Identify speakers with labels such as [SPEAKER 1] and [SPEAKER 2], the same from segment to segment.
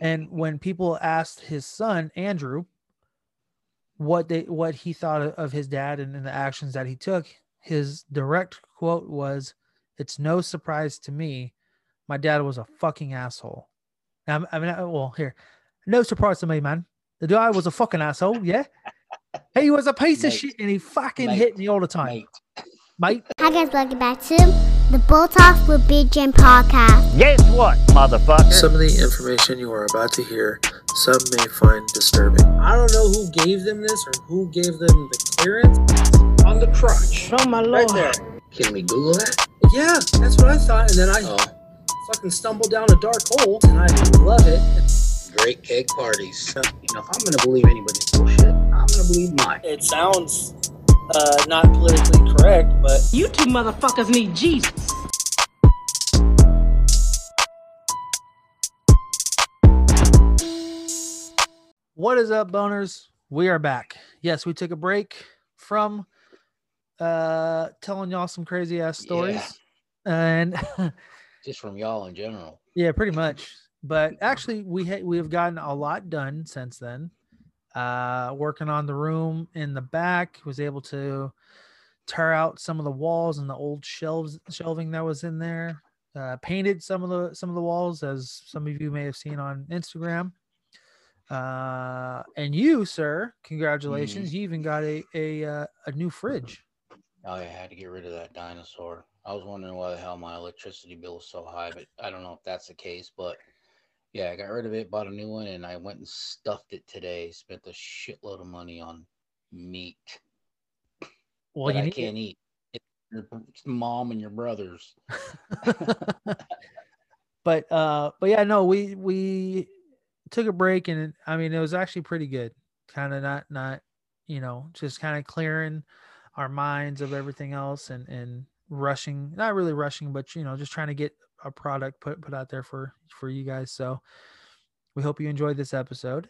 [SPEAKER 1] and when people asked his son Andrew what they what he thought of his dad and, and the actions that he took, his direct quote was, "It's no surprise to me, my dad was a fucking asshole." Now, I mean, well, here, no surprise to me, man. The guy was a fucking asshole. Yeah, he was a piece of shit, and he fucking
[SPEAKER 2] Mate.
[SPEAKER 1] hit me all the time,
[SPEAKER 2] Mate.
[SPEAKER 1] mate.
[SPEAKER 3] Hi guys, welcome back to the Bo Talk with Big Jim podcast.
[SPEAKER 4] Guess what, motherfucker?
[SPEAKER 5] Some of the information you are about to hear, some may find disturbing.
[SPEAKER 6] I don't know who gave them this or who gave them the clearance. On the crotch.
[SPEAKER 4] Oh my
[SPEAKER 6] Right there.
[SPEAKER 2] Can we Google that?
[SPEAKER 6] Yeah, that's what I thought. And then I
[SPEAKER 2] Oh,
[SPEAKER 6] fucking stumbled down a dark hole and I love it.
[SPEAKER 2] great cake parties. You know, if I'm gonna believe anybody's bullshit, I'm gonna believe mine.
[SPEAKER 6] It sounds uh, not politically correct, but
[SPEAKER 7] You two motherfuckers need Jesus.
[SPEAKER 1] What is up, boners? We are back. Yes, we took a break from uh telling y'all some crazy ass stories. And
[SPEAKER 2] Just from y'all in general.
[SPEAKER 1] yeah, pretty much. But actually we ha- we have gotten a lot done since then. Uh working on the room in the back, was able to tear out some of the walls and the old shelves shelving that was in there. Uh painted some of the some of the walls as some of you may have seen on Instagram. Uh, and you, sir, congratulations! You even got a a uh, a new fridge.
[SPEAKER 2] Oh, yeah, I had to get rid of that dinosaur. I was wondering why the hell my electricity bill was so high, but I don't know if that's the case. But yeah, I got rid of it, bought a new one, and I went and stuffed it today. Spent a shitload of money on meat
[SPEAKER 1] Well, you
[SPEAKER 2] I can't eat. It's your mom and your brothers.
[SPEAKER 1] but uh, but yeah, no, we we took a break, and I mean, it was actually pretty good. Kind of not not you know just kind of clearing our minds of everything else and and rushing, not really rushing, but you know just trying to get a product put put out there for for you guys. So we hope you enjoyed this episode.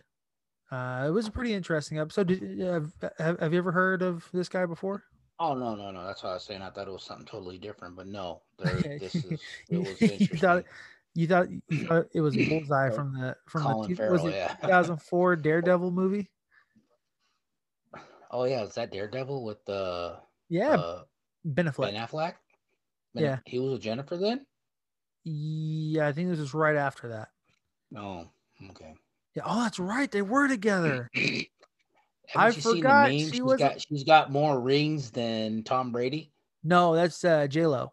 [SPEAKER 1] Uh, it was a pretty interesting episode. Did, have, have have you ever heard of this guy before?
[SPEAKER 2] Oh no, no, no! That's what I was saying. I thought it was something totally different, but no, there, this is it
[SPEAKER 1] You-
[SPEAKER 2] was
[SPEAKER 1] you
[SPEAKER 2] interesting.
[SPEAKER 1] thought you thought you thought it was Bullseye from the from
[SPEAKER 2] Colin
[SPEAKER 1] the two, was it
[SPEAKER 2] yeah.
[SPEAKER 1] 2004 Daredevil movie?
[SPEAKER 2] Oh yeah, is that Daredevil with the
[SPEAKER 1] Yeah,
[SPEAKER 2] uh,
[SPEAKER 1] Ben Affleck.
[SPEAKER 2] Ben Affleck? Ben-
[SPEAKER 1] Yeah.
[SPEAKER 2] he was with Jennifer then.
[SPEAKER 1] Yeah, I think this is right after that.
[SPEAKER 2] Oh, okay.
[SPEAKER 1] Yeah. Oh, that's right. They were together. I
[SPEAKER 2] you seen the
[SPEAKER 1] forgot she
[SPEAKER 2] She's
[SPEAKER 1] was-
[SPEAKER 2] got she's got more rings than Tom Brady.
[SPEAKER 1] No, that's uh J Lo.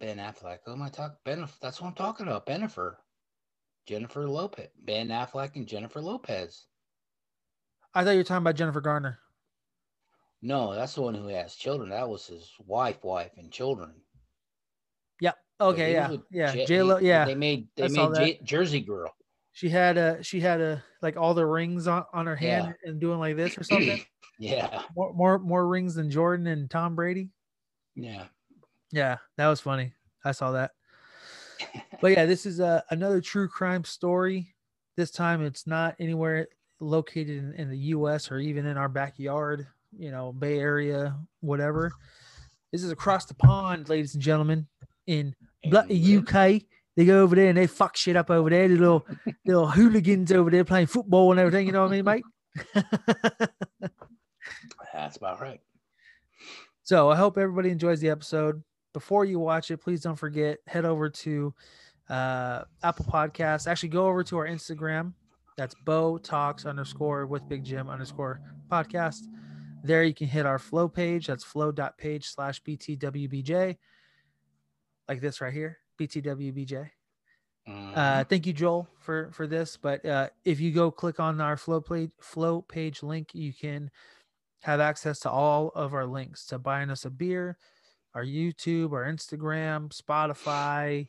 [SPEAKER 2] Ben Affleck. Who am I talking? Ben. That's what I'm talking about. Bennifer. Jennifer Lopez. Ben Affleck and Jennifer Lopez.
[SPEAKER 1] I thought you were talking about Jennifer Garner.
[SPEAKER 2] No, that's the one who has children. That was his wife, wife, and children.
[SPEAKER 1] Okay. Yeah. Yeah. J Lo. Yeah.
[SPEAKER 2] They made they
[SPEAKER 1] saw
[SPEAKER 2] made J- Jersey Girl.
[SPEAKER 1] She had a she had a like all the rings on, on her hand and doing like this or something.
[SPEAKER 2] Yeah,
[SPEAKER 1] more more more rings than Jordan and Tom Brady.
[SPEAKER 2] yeah.
[SPEAKER 1] Yeah, that was funny. I saw that. But yeah, this is a, another true crime story. This time it's not anywhere located in, in the US or even in our backyard, you know, Bay Area, whatever. This is across the pond, ladies and gentlemen, in
[SPEAKER 2] England.
[SPEAKER 1] UK. They go over there and they fuck shit up over there. The little little hooligans over there playing football and everything, you know what I mean, mate?
[SPEAKER 2] That's about right.
[SPEAKER 1] So I hope everybody enjoys the episode. Before you watch it, please don't forget head over to uh, Apple Podcasts. Actually, go over to our Instagram. That's Bo Talks underscore with Big Jim underscore podcast. There you can hit our flow page. That's flow.page slash BTWBJ. Like this right here, BTWBJ.
[SPEAKER 2] Mhm.
[SPEAKER 1] Uh, thank you, Joel, for for this. But uh, if you go click on our flow page flow page link, you can have access to all of our links to buying us a beer, our YouTube, our Instagram, Spotify,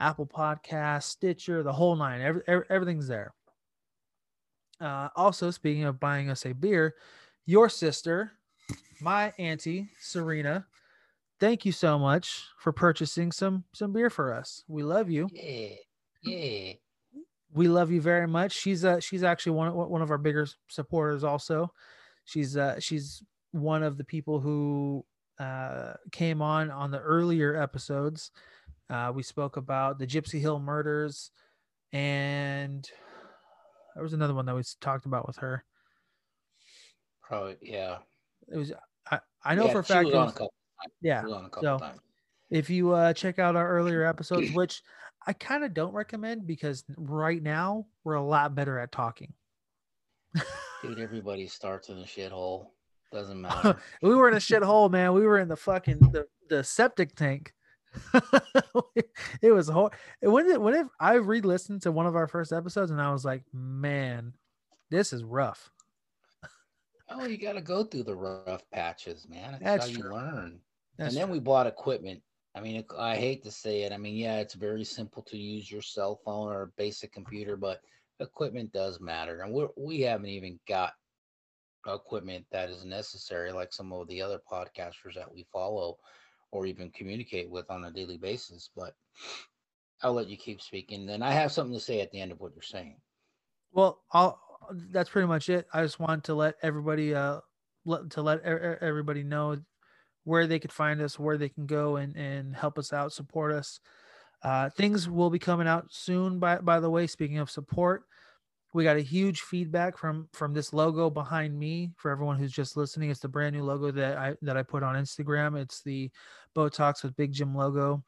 [SPEAKER 1] Apple Podcast, Stitcher, the whole nine. Every, every, everything's there. Uh, also, speaking of buying us a beer, your sister, my auntie Serena, thank you so much for purchasing some some beer for us. We love you
[SPEAKER 2] yeah, yeah.
[SPEAKER 1] we love you very much. She's uh she's actually one of one of our bigger supporters also. She's uh she's one of the people who uh came on on the earlier episodes. Uh we spoke about the Gypsy Hill murders and there was another one that we talked about with her.
[SPEAKER 2] Probably, yeah.
[SPEAKER 1] It was I, I know
[SPEAKER 2] Yeah,
[SPEAKER 1] for a fact.
[SPEAKER 2] was
[SPEAKER 1] it
[SPEAKER 2] on a
[SPEAKER 1] was-
[SPEAKER 2] couple.
[SPEAKER 1] yeah.
[SPEAKER 2] On a couple
[SPEAKER 1] so-
[SPEAKER 2] times.
[SPEAKER 1] If you uh, check out our earlier episodes, which I kind of don't recommend because right now we're a lot better at talking.
[SPEAKER 2] Dude, everybody starts in a shithole. Doesn't matter.
[SPEAKER 1] we were in a shithole, man. We were in the fucking the, the septic tank. it was hor- when it, when it, I re-listened to one of our first episodes and I was like, man, this is rough.
[SPEAKER 2] oh, you got to go through the rough patches, man. That's,
[SPEAKER 1] That's
[SPEAKER 2] how you
[SPEAKER 1] true.
[SPEAKER 2] learn.
[SPEAKER 1] That's
[SPEAKER 2] and then we bought equipment. I mean, I hate to say it. I mean, yeah, it's very simple to use your cell phone or a basic computer, but equipment does matter. And we're, we haven't even got equipment that is necessary, like some of the other podcasters that we follow or even communicate with on a daily basis. But I'll let you keep speaking. Then I have something to say at the end of what you're saying.
[SPEAKER 1] Well, I'll, that's pretty much it. I just want to let everybody uh let, to let e- e- everybody know where they could find us, where they can go and and help us out, support us. Uh, things will be coming out soon. By by the way, speaking of support, we got a huge feedback from from this logo behind me. For everyone who's just listening, it's the brand new logo that I that I put on Instagram. It's the Bo Talks with Big Jim logo,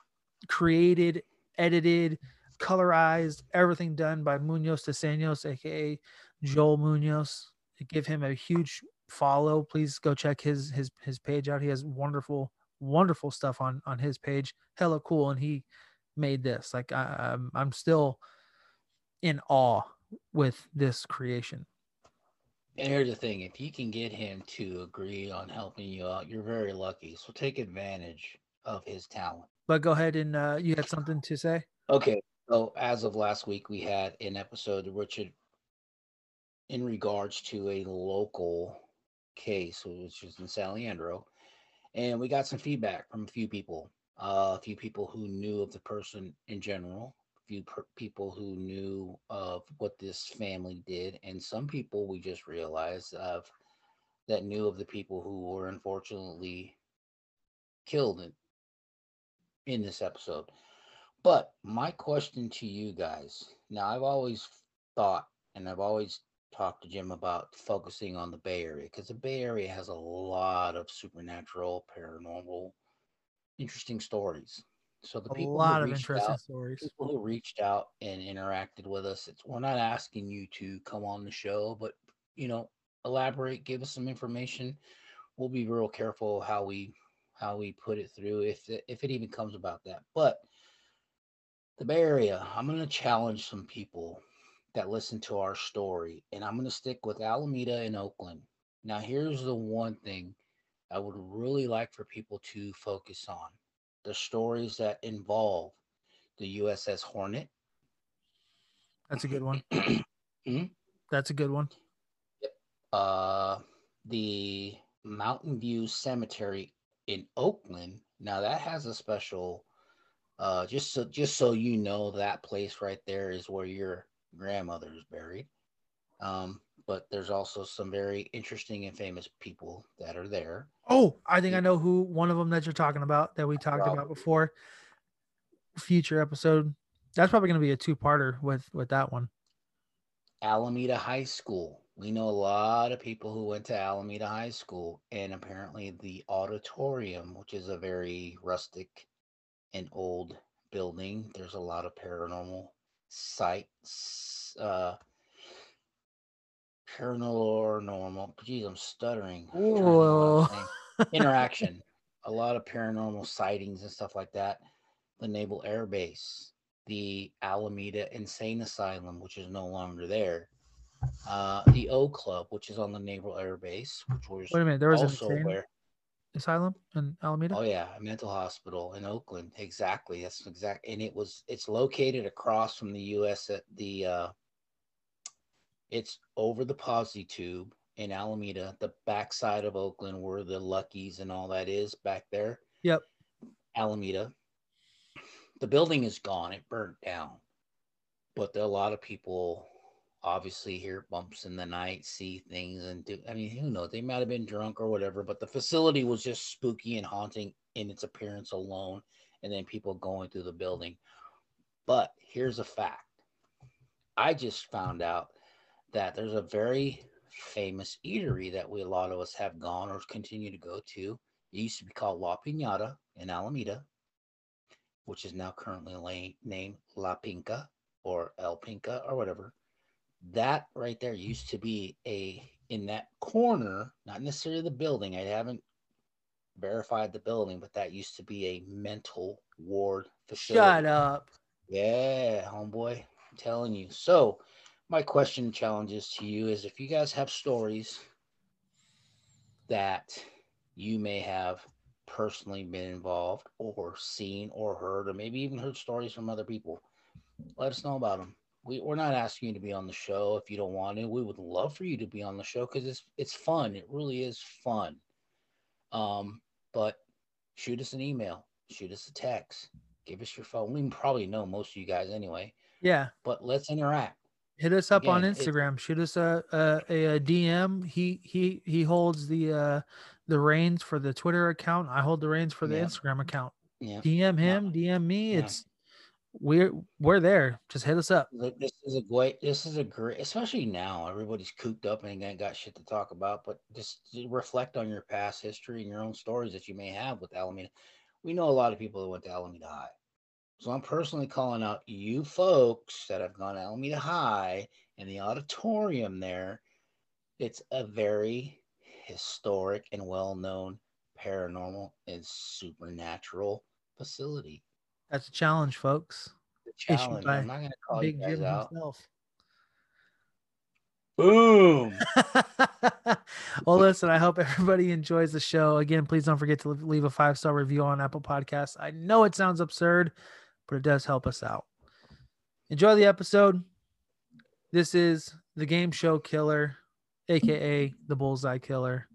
[SPEAKER 1] created, edited, colorized, everything done by Munoz Teseños, aka Joel Munoz. Give him a huge follow. Please go check his his his page out. He has wonderful wonderful stuff on on his page. Hella cool, and he made this. Like I, I'm I'm still in awe with this creation.
[SPEAKER 2] And here's the thing if you can get him to agree on helping you out, you're very lucky. So take advantage of his talent.
[SPEAKER 1] But go ahead and uh, you had something to say.
[SPEAKER 2] Okay. So as of last week, we had an episode which had, in regards to a local case, which is in San Leandro, and we got some feedback from a few people. Uh, a few people who knew of the person in general, a few per- people who knew of what this family did, and some people we just realized of that knew of the people who were unfortunately killed in, in this episode. But my question to you guys now, I've always thought and I've always talked to Jim about focusing on the Bay Area because the Bay Area has a lot of supernatural, paranormal, interesting stories. So the
[SPEAKER 1] A
[SPEAKER 2] people
[SPEAKER 1] lot
[SPEAKER 2] who
[SPEAKER 1] of
[SPEAKER 2] reached
[SPEAKER 1] interesting
[SPEAKER 2] out,
[SPEAKER 1] stories.
[SPEAKER 2] people who reached out and interacted with us, it's we're not asking you to come on the show, but you know, elaborate, give us some information. We'll be real careful how we how we put it through if it, if it even comes about that. But the Bay Area, I'm going to challenge some people that listen to our story, and I'm going to stick with Alameda and Oakland. Now, here's the one thing I would really like for people to focus on the stories that involve the USS Hornet.
[SPEAKER 1] That's a good one.
[SPEAKER 2] Hmm?
[SPEAKER 1] That's a good one.
[SPEAKER 2] uh the Mountain View Cemetery in Oakland. Now that has a special uh just so just so you know that place right there is where your grandmother is buried. Um but there's also some very interesting and famous people that are there.
[SPEAKER 1] Oh, I think I know who one of them that you're talking about that we talked about before. Future episode. That's probably going to be a two-parter with with that one.
[SPEAKER 2] Alameda High School. We know a lot of people who went to Alameda High School, and apparently the auditorium, which is a very rustic and old building, there's a lot of paranormal sites. Uh, paranormal. Geez, I'm stuttering. I'm trying to think of what I'm
[SPEAKER 1] Whoa.
[SPEAKER 2] Interaction. a lot of paranormal sightings and stuff like that. The Naval Air Base, the Alameda Insane Asylum, which is no longer there. Uh, the O Club, which is on the Naval Air Base, which was
[SPEAKER 1] Wait a minute, there was an
[SPEAKER 2] also
[SPEAKER 1] insane
[SPEAKER 2] where.
[SPEAKER 1] Asylum in Alameda.
[SPEAKER 2] Oh yeah, a mental hospital in Oakland. Exactly. That's exact. And it was. It's located across from the U.S. at the. uh It's over the Posey Tube in Alameda, the backside of Oakland, where the Luckies and all that is back there.
[SPEAKER 1] Yep.
[SPEAKER 2] Alameda. The building is gone. It burnt down. But a lot of people obviously hear bumps in the night, see things, and do. I mean, who knows? They might have been drunk or whatever, but the facility was just spooky and haunting in its appearance alone. And then people going through the building. But here's a fact I just found out that there's a very famous eatery that we a lot of us have gone or continue to go to. It used to be called La Pinata in Alameda, which is now currently named La Pinca or El Pinca or whatever. That right there used to be a in that corner, not necessarily the building. I haven't verified the building, but that used to be a mental ward facility.
[SPEAKER 1] Shut up.
[SPEAKER 2] Yeah, homeboy. I'm telling you. So, my question challenges to you is if you guys have stories that you may have personally been involved or seen or heard, or maybe even heard stories from other people, let us know about them. We, we're not asking you to be on the show if you don't want to. We would love for you to be on the show because it's it's fun. It really is fun. Um, but shoot us an email, shoot us a text, give us your phone. We probably know most of you guys anyway,
[SPEAKER 1] Yeah.
[SPEAKER 2] but let's interact.
[SPEAKER 1] Hit us up on
[SPEAKER 2] Again, it-
[SPEAKER 1] Instagram. Shoot us a, a, a, DM. He he he holds the uh the reins for the Twitter account. I hold the reins for the
[SPEAKER 2] Yeah.
[SPEAKER 1] Instagram account.
[SPEAKER 2] Yeah.
[SPEAKER 1] DM him, DM me.
[SPEAKER 2] Yeah.
[SPEAKER 1] It's we're we're there. Just hit us up.
[SPEAKER 2] This is a great. This is a great, especially now. Everybody's cooped up and ain't got shit to talk about. But just reflect on your past history and your own stories that you may have with Alameda. We know a lot of people that went to Alameda High, so I'm personally calling out you folks that have gone to Alameda High and the auditorium there. It's a very historic and well-known paranormal and supernatural facility.
[SPEAKER 1] That's a challenge, folks.
[SPEAKER 2] The challenge. I'm not going to call
[SPEAKER 1] Big
[SPEAKER 2] you guys
[SPEAKER 1] Jim
[SPEAKER 2] out.
[SPEAKER 1] himself.
[SPEAKER 2] Boom.
[SPEAKER 1] well, listen, I hope everybody enjoys the show. Again, please don't forget to leave a five star review on Apple Podcasts. I know it sounds absurd, but it does help us out. Enjoy the episode. This is the game show killer, aka the bullseye killer.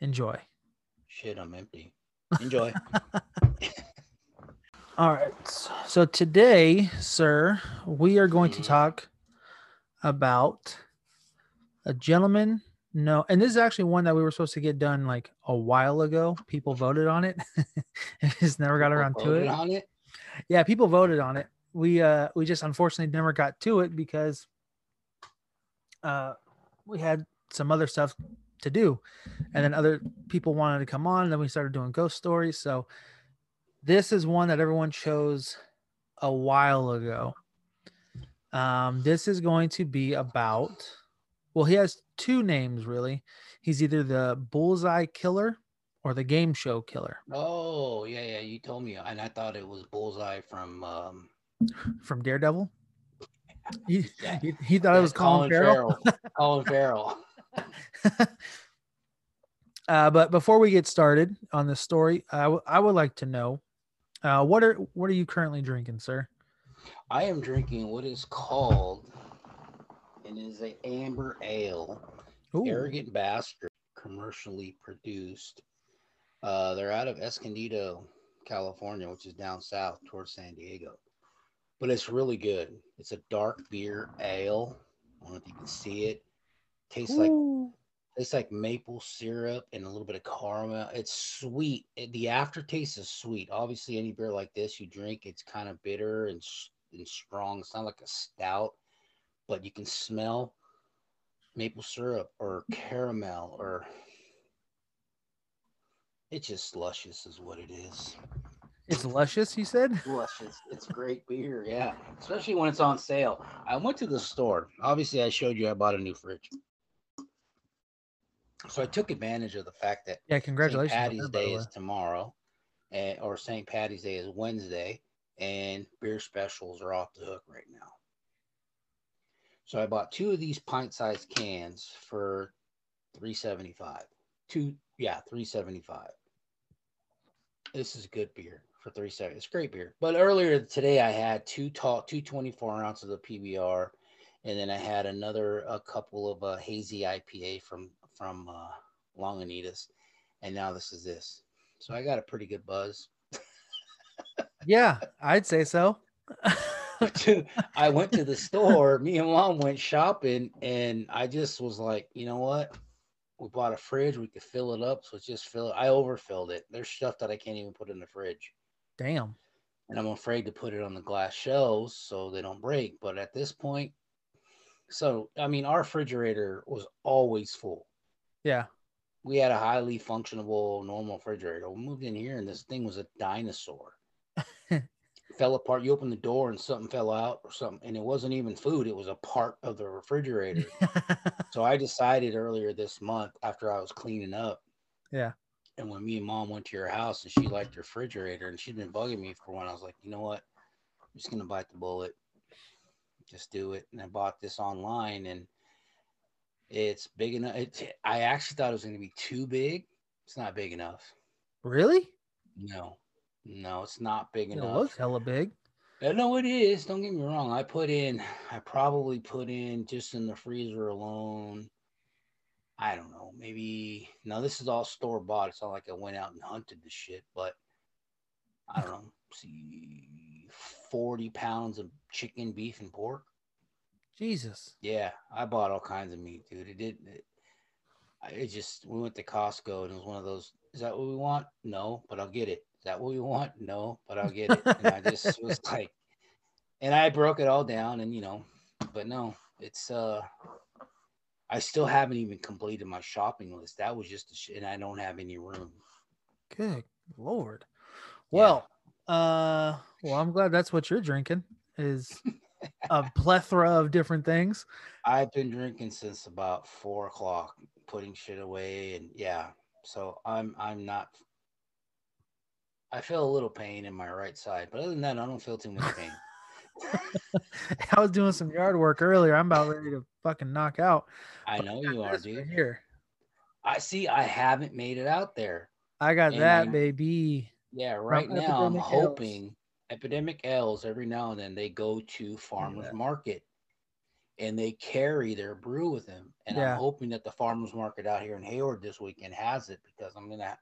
[SPEAKER 1] Enjoy.
[SPEAKER 2] Shit, I'm empty. Enjoy.
[SPEAKER 1] All right. So today, sir, we are going to talk about a gentleman. No, and this is actually one that we were supposed to get done like a while ago. People voted on it. just never got around to it.
[SPEAKER 2] On it.
[SPEAKER 1] Yeah, people voted on it. We uh we just unfortunately never got to it because uh we had some other stuff to do. And then other people wanted to come on, and then we started doing ghost stories. So this is one that everyone chose a while ago. Um this is going to be about well, he has two names really. He's either the bullseye killer or the game show killer
[SPEAKER 2] Oh, yeah, yeah. You told me, and I thought it was Bullseye from um,
[SPEAKER 1] from Daredevil. He,
[SPEAKER 2] Yeah.
[SPEAKER 1] he, he thought it was Colin, Farrell.
[SPEAKER 2] Colin Farrell.
[SPEAKER 1] Uh, but before we get started on this story, I w- I would like to know uh, what are what are you currently drinking, sir?
[SPEAKER 2] I am drinking what is called, and is a amber ale.
[SPEAKER 1] Ooh,
[SPEAKER 2] Arrogant Bastard, commercially produced. Uh, they're out of Escondido, California, which is down south towards San Diego. But it's really good. It's a dark beer ale. I don't know if you can see it. Tastes like Tastes like maple syrup and a little bit of caramel. It's sweet. It- the aftertaste is sweet. Obviously, any beer like this you drink, it's kind of bitter and, and strong. It's not like a stout, but you can smell maple syrup or caramel or it's just luscious is what it is.
[SPEAKER 1] it's luscious. You said.
[SPEAKER 2] Luscious. It's great beer, yeah. Especially when it's on sale. I went to the store. Obviously, I showed you I bought a new fridge. So I took advantage of the fact that
[SPEAKER 1] Yeah, congratulations. on
[SPEAKER 2] Patty's
[SPEAKER 1] that, by the
[SPEAKER 2] Day is tomorrow, and, or St. Patty's Day is Wednesday, and beer specials are off the hook right now. So I bought two of these pint-sized cans for three seventy-five. Two, yeah, three seventy-five. This is good beer for three seventy. It's great beer. But earlier today, I had two tall, two twenty-four ounces of PBR, and then I had another a couple of uh, hazy IPA from from uh, Lagunitas, and now this is this. So I got a pretty good buzz.
[SPEAKER 1] Yeah, I'd say so.
[SPEAKER 2] I went to the store. Me and mom went shopping, and I just was like, you know what? We bought a fridge. We could fill it up, so it's just fill it. I overfilled it. There's stuff that I can't even put in the fridge,
[SPEAKER 1] Damn.
[SPEAKER 2] and I'm afraid to put it on the glass shelves so they don't break. But at this point, So I mean, our refrigerator was always full.
[SPEAKER 1] Yeah.
[SPEAKER 2] We had a highly functionable normal refrigerator. We moved in here and this thing was a dinosaur. fell apart. You opened the door and something fell out or something, and it wasn't even food. It was a part of the refrigerator. so I decided earlier this month after I was cleaning up.
[SPEAKER 1] Yeah.
[SPEAKER 2] And when me and mom went to your house and she liked the refrigerator and she'd been bugging me for one, I was like, you know what? I'm just gonna bite the bullet. Just do it. And I bought this online and it's big enough. It's, I actually thought it was gonna be too big. It's not big enough.
[SPEAKER 1] really?
[SPEAKER 2] No, no, it's not big
[SPEAKER 1] It
[SPEAKER 2] enough.
[SPEAKER 1] It looks hella big.
[SPEAKER 2] Uh, No, it is. Don't get me wrong. I put in, I probably put in just in the freezer alone. I don't know, maybe. Now this is all store bought. It's not like I went out and hunted the shit, but I don't know. See, forty pounds of chicken, beef, and pork.
[SPEAKER 1] Jesus.
[SPEAKER 2] Yeah, I bought all kinds of meat, dude. It did. It, it just we went to Costco and it was one of those. Is that what we want? No, but I'll get it. Is that what we want? No, but I'll get it. And I just was like, and I broke it all down, and you know, but no, it's uh, I still haven't even completed my shopping list. That was just, a sh- and I don't have any room.
[SPEAKER 1] Good lord.
[SPEAKER 2] Yeah.
[SPEAKER 1] Well, uh, well, I'm glad that's what you're drinking is a plethora of different things.
[SPEAKER 2] I've been drinking since about four o'clock, putting shit away, and yeah. So I'm I'm not. I feel a little pain in my right side, but other than that, I don't feel too much pain.
[SPEAKER 1] I was doing some yard work earlier. I'm about ready to fucking knock out.
[SPEAKER 2] I know you are,
[SPEAKER 1] this right
[SPEAKER 2] dude.
[SPEAKER 1] Here,
[SPEAKER 2] I see. I haven't made it out there.
[SPEAKER 1] I got
[SPEAKER 2] And
[SPEAKER 1] that
[SPEAKER 2] I-
[SPEAKER 1] baby.
[SPEAKER 2] Yeah, right now I'm
[SPEAKER 1] hoping. Ales.
[SPEAKER 2] Epidemic Ales every now and then they go to farmers
[SPEAKER 1] that.
[SPEAKER 2] market and they carry their brew with them. And
[SPEAKER 1] Yeah.
[SPEAKER 2] I'm hoping that the farmers market out here in Hayward this weekend has it because I'm gonna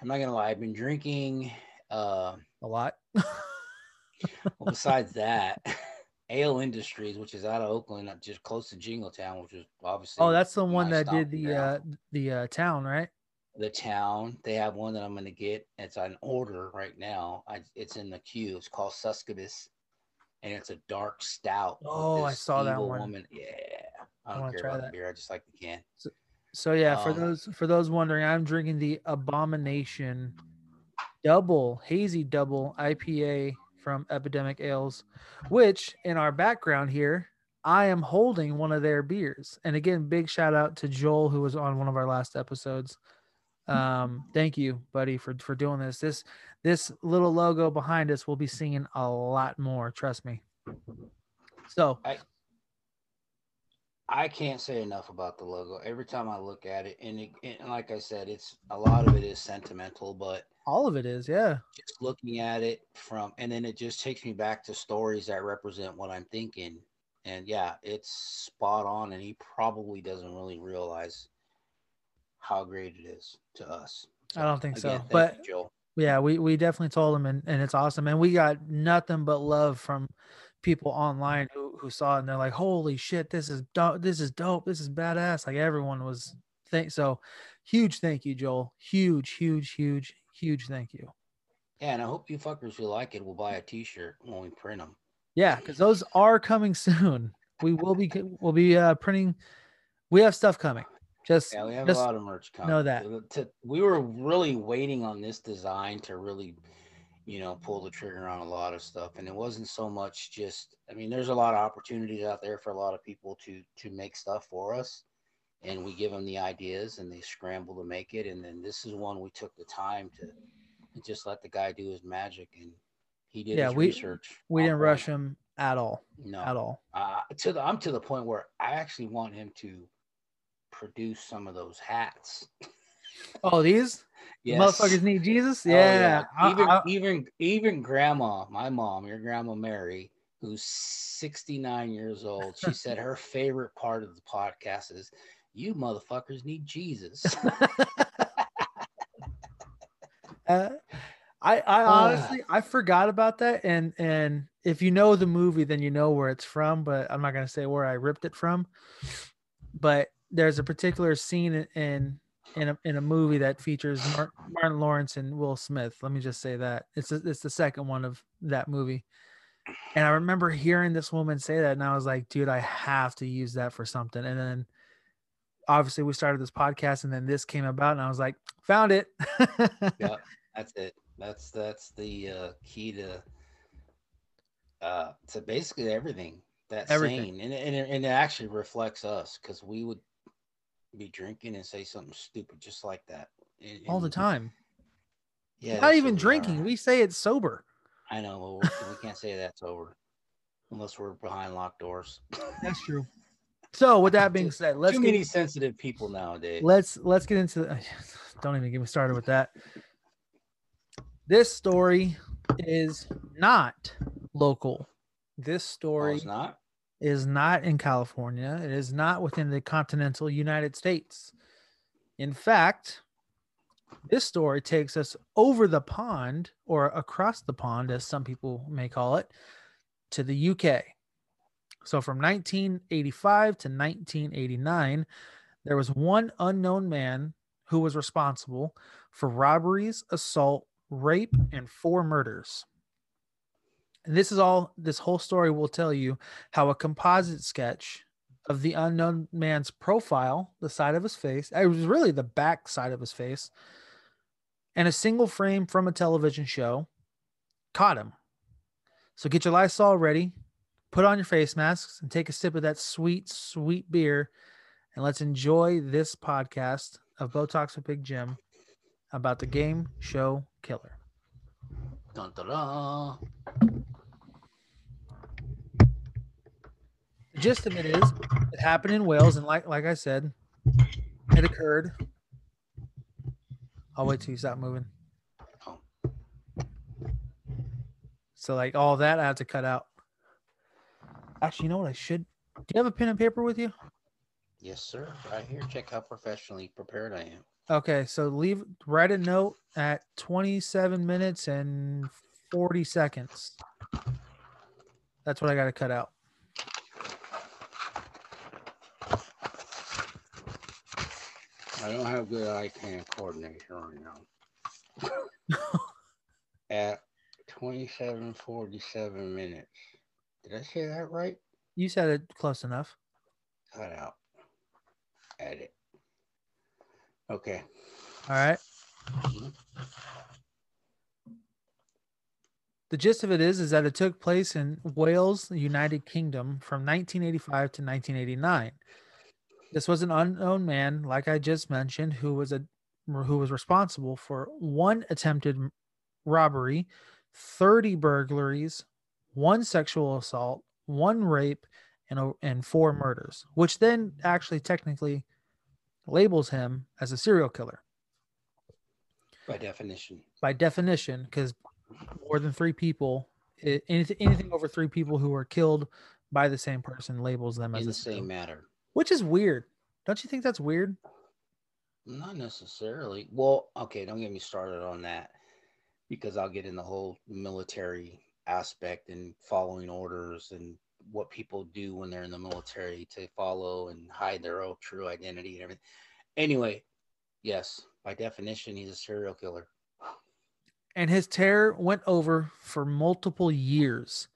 [SPEAKER 2] I'm not gonna lie, I've been drinking uh
[SPEAKER 1] A lot.
[SPEAKER 2] well besides that Ale Industries, which is out of Oakland, just close to Jingletown, which is obviously
[SPEAKER 1] oh, that's the one that did the uh the uh town, right?
[SPEAKER 2] The town. They have one that I'm going to get. It's on order right now. I, it's in the queue. It's called Succubus, and it's a dark stout.
[SPEAKER 1] Oh, I saw that one.
[SPEAKER 2] Woman. Yeah, I
[SPEAKER 1] I
[SPEAKER 2] don't
[SPEAKER 1] wanna
[SPEAKER 2] care
[SPEAKER 1] try
[SPEAKER 2] about
[SPEAKER 1] that.
[SPEAKER 2] the beer. I just like the can.
[SPEAKER 1] So yeah, for
[SPEAKER 2] Um,
[SPEAKER 1] those for those wondering, I'm drinking the Abomination Double Hazy Double IPA from Epidemic Ales, which in our background here, I am holding one of their beers. And again, big shout out to Joel who was on one of our last episodes. Um, thank you, buddy, for for doing this. This this little logo behind us will be seeing a lot more. Trust me. So
[SPEAKER 2] I I can't say enough about the logo. Every time I look at it, and, it, and like I said, it's a lot of it is sentimental, but
[SPEAKER 1] all of it is, yeah.
[SPEAKER 2] just looking at it from and then it just takes me back to stories that represent what I'm thinking. And yeah, it's spot on and he probably doesn't really realize how great it is to us.
[SPEAKER 1] I don't think so,
[SPEAKER 2] thank
[SPEAKER 1] but-
[SPEAKER 2] you, Joel.
[SPEAKER 1] yeah we we definitely told him and, and it's awesome and we got nothing but love from people online who, who saw it and they're like holy shit this is dope this is dope this is badass like everyone was thank so huge thank you joel huge huge huge huge thank you
[SPEAKER 2] Yeah, and I hope you fuckers who like it will buy a t-shirt when we print them.
[SPEAKER 1] yeah because those are coming soon we will be we'll be uh printing we have stuff coming just,
[SPEAKER 2] Yeah, we have
[SPEAKER 1] just
[SPEAKER 2] a lot of merch coming.
[SPEAKER 1] know that.
[SPEAKER 2] To- we were really waiting on this design to really, you know, pull the trigger on a lot of stuff, and it wasn't so much just. I mean, there's a lot of opportunities out there for a lot of people to to make stuff for us, and we give them the ideas, and they scramble to make it, and then this is one we took the time to, to just let the guy do his magic, and he did
[SPEAKER 1] Yeah,
[SPEAKER 2] his
[SPEAKER 1] we-
[SPEAKER 2] research.
[SPEAKER 1] we didn't rush him at all
[SPEAKER 2] No,
[SPEAKER 1] at all
[SPEAKER 2] uh, to the I'm to the point where I actually want him to produce some of those hats.
[SPEAKER 1] oh these
[SPEAKER 2] Yes.
[SPEAKER 1] motherfuckers need jesus
[SPEAKER 2] Oh,
[SPEAKER 1] yeah, I-
[SPEAKER 2] even
[SPEAKER 1] I-
[SPEAKER 2] even even grandma, my mom, your grandma Mary, who's 69 years old, she said her favorite part of the podcast is you motherfuckers need Jesus.
[SPEAKER 1] Uh, I I honestly I forgot about that and and if you know the movie then you know where it's from but I'm not gonna say where I ripped it from but there's a particular scene in in in a, in a movie that features Martin Lawrence and Will Smith let me just say that it's a, it's the second one of that movie And I remember hearing this woman say that, and I was like, dude, I have to use that for something. And then obviously we started this podcast, and then this came about, and I was like, found it.
[SPEAKER 2] yeah, that's it. That's that's the uh, key to uh to basically everything. That
[SPEAKER 1] Everything.
[SPEAKER 2] saying, and and and it actually reflects us because we would be drinking and say something stupid just like that And-
[SPEAKER 1] All the time.
[SPEAKER 2] Yeah,
[SPEAKER 1] Not even
[SPEAKER 2] who we
[SPEAKER 1] drinking. We say it's sober.
[SPEAKER 2] I know, but we, can't say that's sober unless we're behind locked doors.
[SPEAKER 1] That's true. So with that being said, let's
[SPEAKER 2] Too
[SPEAKER 1] get,
[SPEAKER 2] many sensitive people nowadays.
[SPEAKER 1] let's let's get into the, uh, don't even get me started with that this story is not local this
[SPEAKER 2] Oh,
[SPEAKER 1] story
[SPEAKER 2] it's not.
[SPEAKER 1] Is not in california it is not within the continental united states in fact this story takes us over the pond or across the pond as some people may call it to the uk so from 1985 to 1989 there was one unknown man who was responsible for robberies, assault, rape, and four murders. And this is all, this whole story will tell you how a composite sketch of the unknown man's profile, the side of his face, it was really the back side of his face, and a single frame from a television show caught him. So get your Lysol ready, put on your face masks, and take a sip of that sweet, sweet beer and let's enjoy this podcast of Bo Talks with Big Jim about the game show killer.
[SPEAKER 2] Dun, dun, dun.
[SPEAKER 1] The gist of it is it happened in Wales, and like like I said, it occurred. I'll wait till you stop moving.
[SPEAKER 2] Oh.
[SPEAKER 1] So like all that I have to cut out. Actually, you know what I should do you have a pen and paper with you?
[SPEAKER 2] Yes, sir. Right here. Check how professionally prepared I am.
[SPEAKER 1] Okay, so leave write a note at 27 minutes and 40 seconds. That's what I got to cut out.
[SPEAKER 2] I don't have good eye hand coordination right now. At 27:47 minutes. Did I say that right?
[SPEAKER 1] You said it close enough.
[SPEAKER 2] Cut out. Edit. Okay.
[SPEAKER 1] All right. The gist of it is is that it took place in Wales, United Kingdom from 1985 to 1989. This was an unknown man, like I just mentioned, who was a who was responsible for one attempted robbery, 30 burglaries, one sexual assault, one rape, and and four murders, which then actually technically labels him as a serial killer
[SPEAKER 2] By definition.
[SPEAKER 1] by definition, because more than three people, i- anything, anything over three people who are killed by the same person labels them as
[SPEAKER 2] In
[SPEAKER 1] a
[SPEAKER 2] the same
[SPEAKER 1] serial-
[SPEAKER 2] matter.
[SPEAKER 1] Which is weird. Don't you think that's weird?
[SPEAKER 2] Not necessarily. Well, okay, don't get me started on that because I'll get in the whole military aspect and following orders and what people do when they're in the military to follow and hide their own true identity and everything. Anyway, yes, by definition, he's a serial killer.
[SPEAKER 1] And his terror went over for multiple years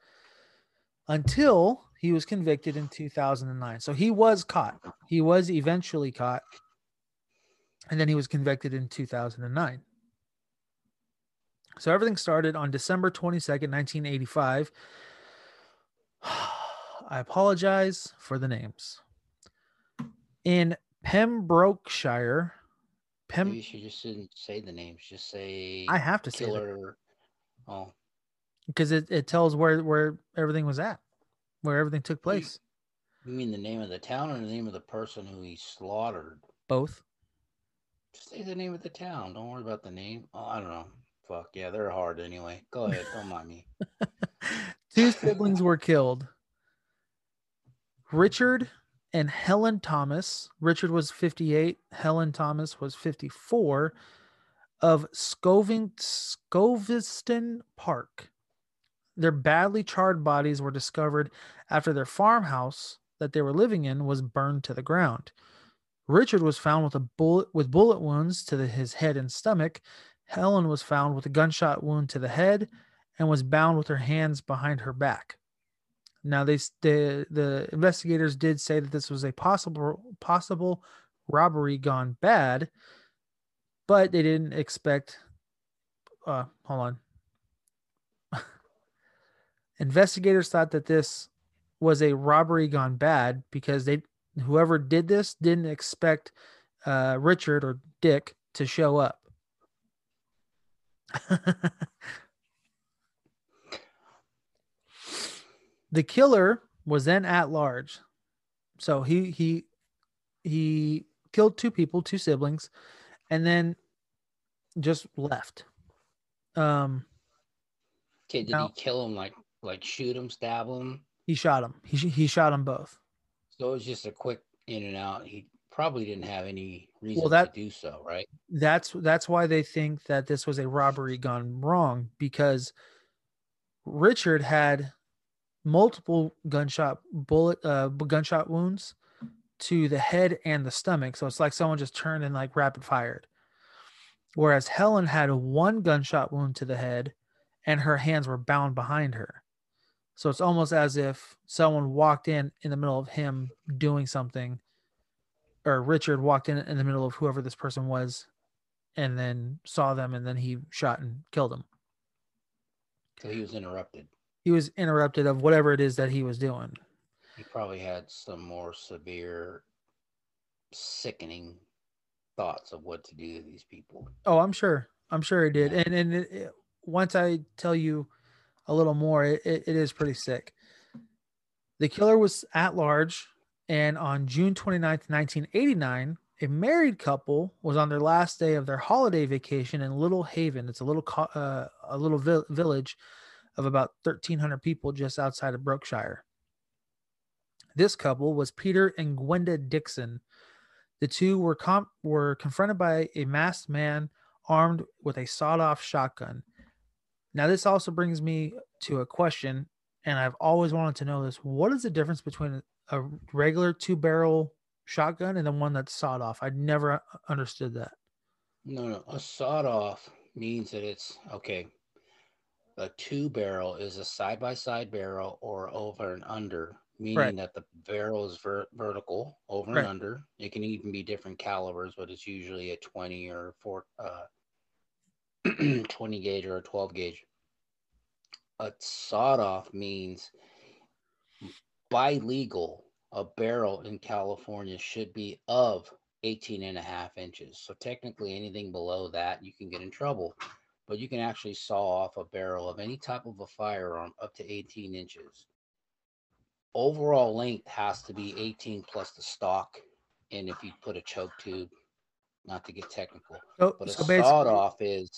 [SPEAKER 1] until he was convicted in 2009. So he was caught. He was eventually caught. And then he was convicted in 2009. So everything started on December 22nd, 1985. I apologize for the names. In Pembrokeshire, Pem
[SPEAKER 2] Maybe you should just didn't say the names. Just say
[SPEAKER 1] I have to say that
[SPEAKER 2] killer. Oh,
[SPEAKER 1] because it, it tells where where everything was at, where everything took place.
[SPEAKER 2] you mean the name of the town or the name of the person who he slaughtered?
[SPEAKER 1] Both.
[SPEAKER 2] Just say the name of the town. Don't worry about the name. Oh, I don't know. Fuck yeah, they're hard anyway. Go ahead. Don't mind me.
[SPEAKER 1] Two siblings were killed. Richard and Helen Thomas. Richard was 58, Helen Thomas was 54 of Scoving, Scoveston Park. Their badly charred bodies were discovered after their farmhouse that they were living in was burned to the ground. Richard was found with a bullet with bullet wounds to the, his head and stomach. Helen was found with a gunshot wound to the head and was bound with her hands behind her back. Now they the the investigators did say that this was a possible possible robbery gone bad, but they didn't expect. Uh, hold on. Investigators thought that this was a robbery gone bad because they whoever did this didn't expect uh, Richard or Dick to show up. the killer was then at large. So he he he killed two people, two siblings, and then just left. Um
[SPEAKER 2] Okay, did
[SPEAKER 1] Now-
[SPEAKER 2] he kill him like like shoot him, stab him?
[SPEAKER 1] he shot him. He sh- he shot them both.
[SPEAKER 2] So it was just a quick in and out. He probably didn't have any reason well,
[SPEAKER 1] that-
[SPEAKER 2] to do so, right?
[SPEAKER 1] That's that's why they think that this was a robbery gone wrong because Richard had multiple gunshot bullet uh gunshot wounds to the head and the stomach. So it's like someone just turned and like rapid fired. Whereas Helen had one gunshot wound to the head and her hands were bound behind her. So it's almost as if someone walked in in the middle of him doing something or Richard walked in in the middle of whoever this person was and then saw them and then he shot and killed him.
[SPEAKER 2] So he was interrupted.
[SPEAKER 1] He was interrupted of whatever it is that he was doing.
[SPEAKER 2] He probably had some more severe, sickening thoughts of what to do to these people.
[SPEAKER 1] Oh, I'm sure. I'm sure he did.
[SPEAKER 2] Yeah.
[SPEAKER 1] And and it, it- once I tell you a little more, it, it, it is pretty sick. The killer was at large, and on June 29th, 1989, a married couple was on their last day of their holiday vacation in Little Haven. It's a little uh, a little vil- village of about 1,300 people just outside of Brookshire. This couple was Peter and Gwenda Dixon. The two were were confronted by a masked man armed with a sawed-off shotgun. Now, this also brings me to a question, and I've always wanted to know this: What is the difference between a regular two-barrel shotgun and the one that's sawed off? I never understood that.
[SPEAKER 2] No, no, a sawed off means that it's okay. A two barrel is a side by side barrel or over and under, meaning
[SPEAKER 1] Right.
[SPEAKER 2] that the barrel is ver- vertical over
[SPEAKER 1] Right.
[SPEAKER 2] and under. It can even be different calibers, but it's usually a 20 or four, uh, 20 gauge or a 12 gauge. A sawed off means by legal, a barrel in California should be of 18 and a half inches. So technically anything below that you can get in trouble. But you can actually saw off a barrel of any type of a firearm up to 18 inches. Overall length has to be 18 plus the stock. And if you put a choke tube, not to get technical,
[SPEAKER 1] So,
[SPEAKER 2] but a
[SPEAKER 1] so
[SPEAKER 2] sawed off is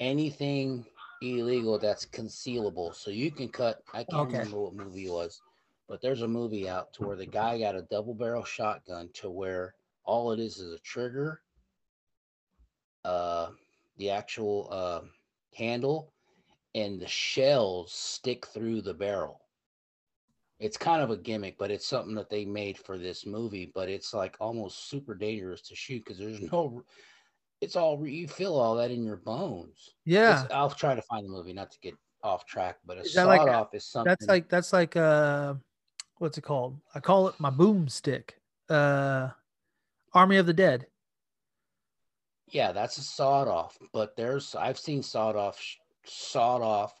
[SPEAKER 2] anything illegal that's concealable. So you can cut. I can't
[SPEAKER 1] Okay.
[SPEAKER 2] remember what movie it was, but there's a movie out to where the guy got a double barrel shotgun to where all it is is a trigger, uh, the actual uh, handle, and the shells stick through the barrel. It's kind of a gimmick, but it's something that they made for this movie. But it's like almost super dangerous to shoot because there's no it's all you feel all that in your bones.
[SPEAKER 1] yeah,
[SPEAKER 2] It's- I'll try to find the movie, not to get off track, but a sawed
[SPEAKER 1] like-
[SPEAKER 2] off is something.
[SPEAKER 1] that's like that's like uh, what's it called? I call it my boomstick. Uh, Army of the Dead.
[SPEAKER 2] yeah, that's a sawed off. But there's I've seen sawed off, sawed off,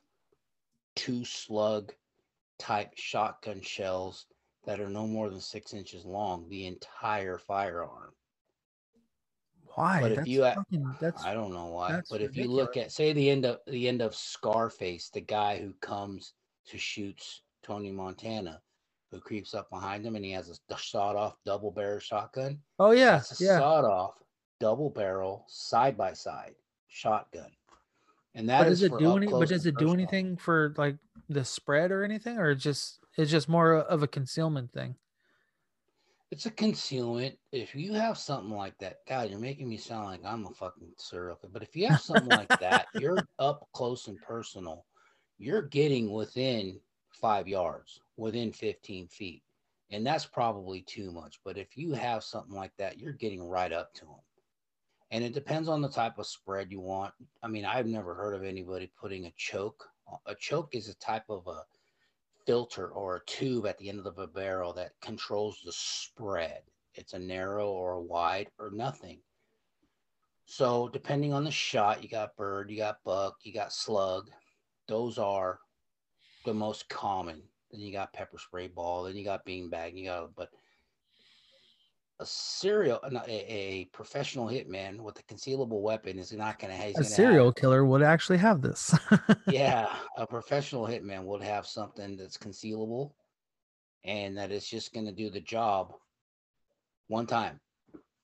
[SPEAKER 2] two slug type shotgun shells that are no more than six inches long. The entire firearm.
[SPEAKER 1] Why?
[SPEAKER 2] But if
[SPEAKER 1] that's
[SPEAKER 2] you
[SPEAKER 1] fucking, that's
[SPEAKER 2] I don't know why, but if you look at say the end of the end of Scarface, the guy who comes to shoots Tony Montana, who creeps up behind him and he has a sawed off double barrel shotgun.
[SPEAKER 1] oh yeah,
[SPEAKER 2] That's a
[SPEAKER 1] yeah.
[SPEAKER 2] sawed off double barrel side by side shotgun. And that
[SPEAKER 1] But
[SPEAKER 2] is
[SPEAKER 1] does it do any? But does it do anything for like the spread or anything, or just it's just more of a concealment thing?
[SPEAKER 2] It's a concealment. If you have something like that, God, you're making me sound like I'm a fucking serial. But if you have something like that, you're up close and personal. You're getting within five yards, within 15 feet. And that's probably too much. But if you have something like that, you're getting right up to them. And it depends on the type of spread you want. I mean, I've never heard of anybody putting a choke A choke is a type of a filter or a tube at the end of a barrel that controls the spread. It's a narrow or a wide or nothing. So depending on the shot, you got bird, you got buck, you got slug. Those are the most common. Then you got pepper spray ball. Then you got beanbag. You got but a serial, a, a professional hitman with a concealable weapon is not going to have
[SPEAKER 1] A serial killer would actually have this.
[SPEAKER 2] yeah, a professional hitman would have something that's concealable and that is just going to do the job one time.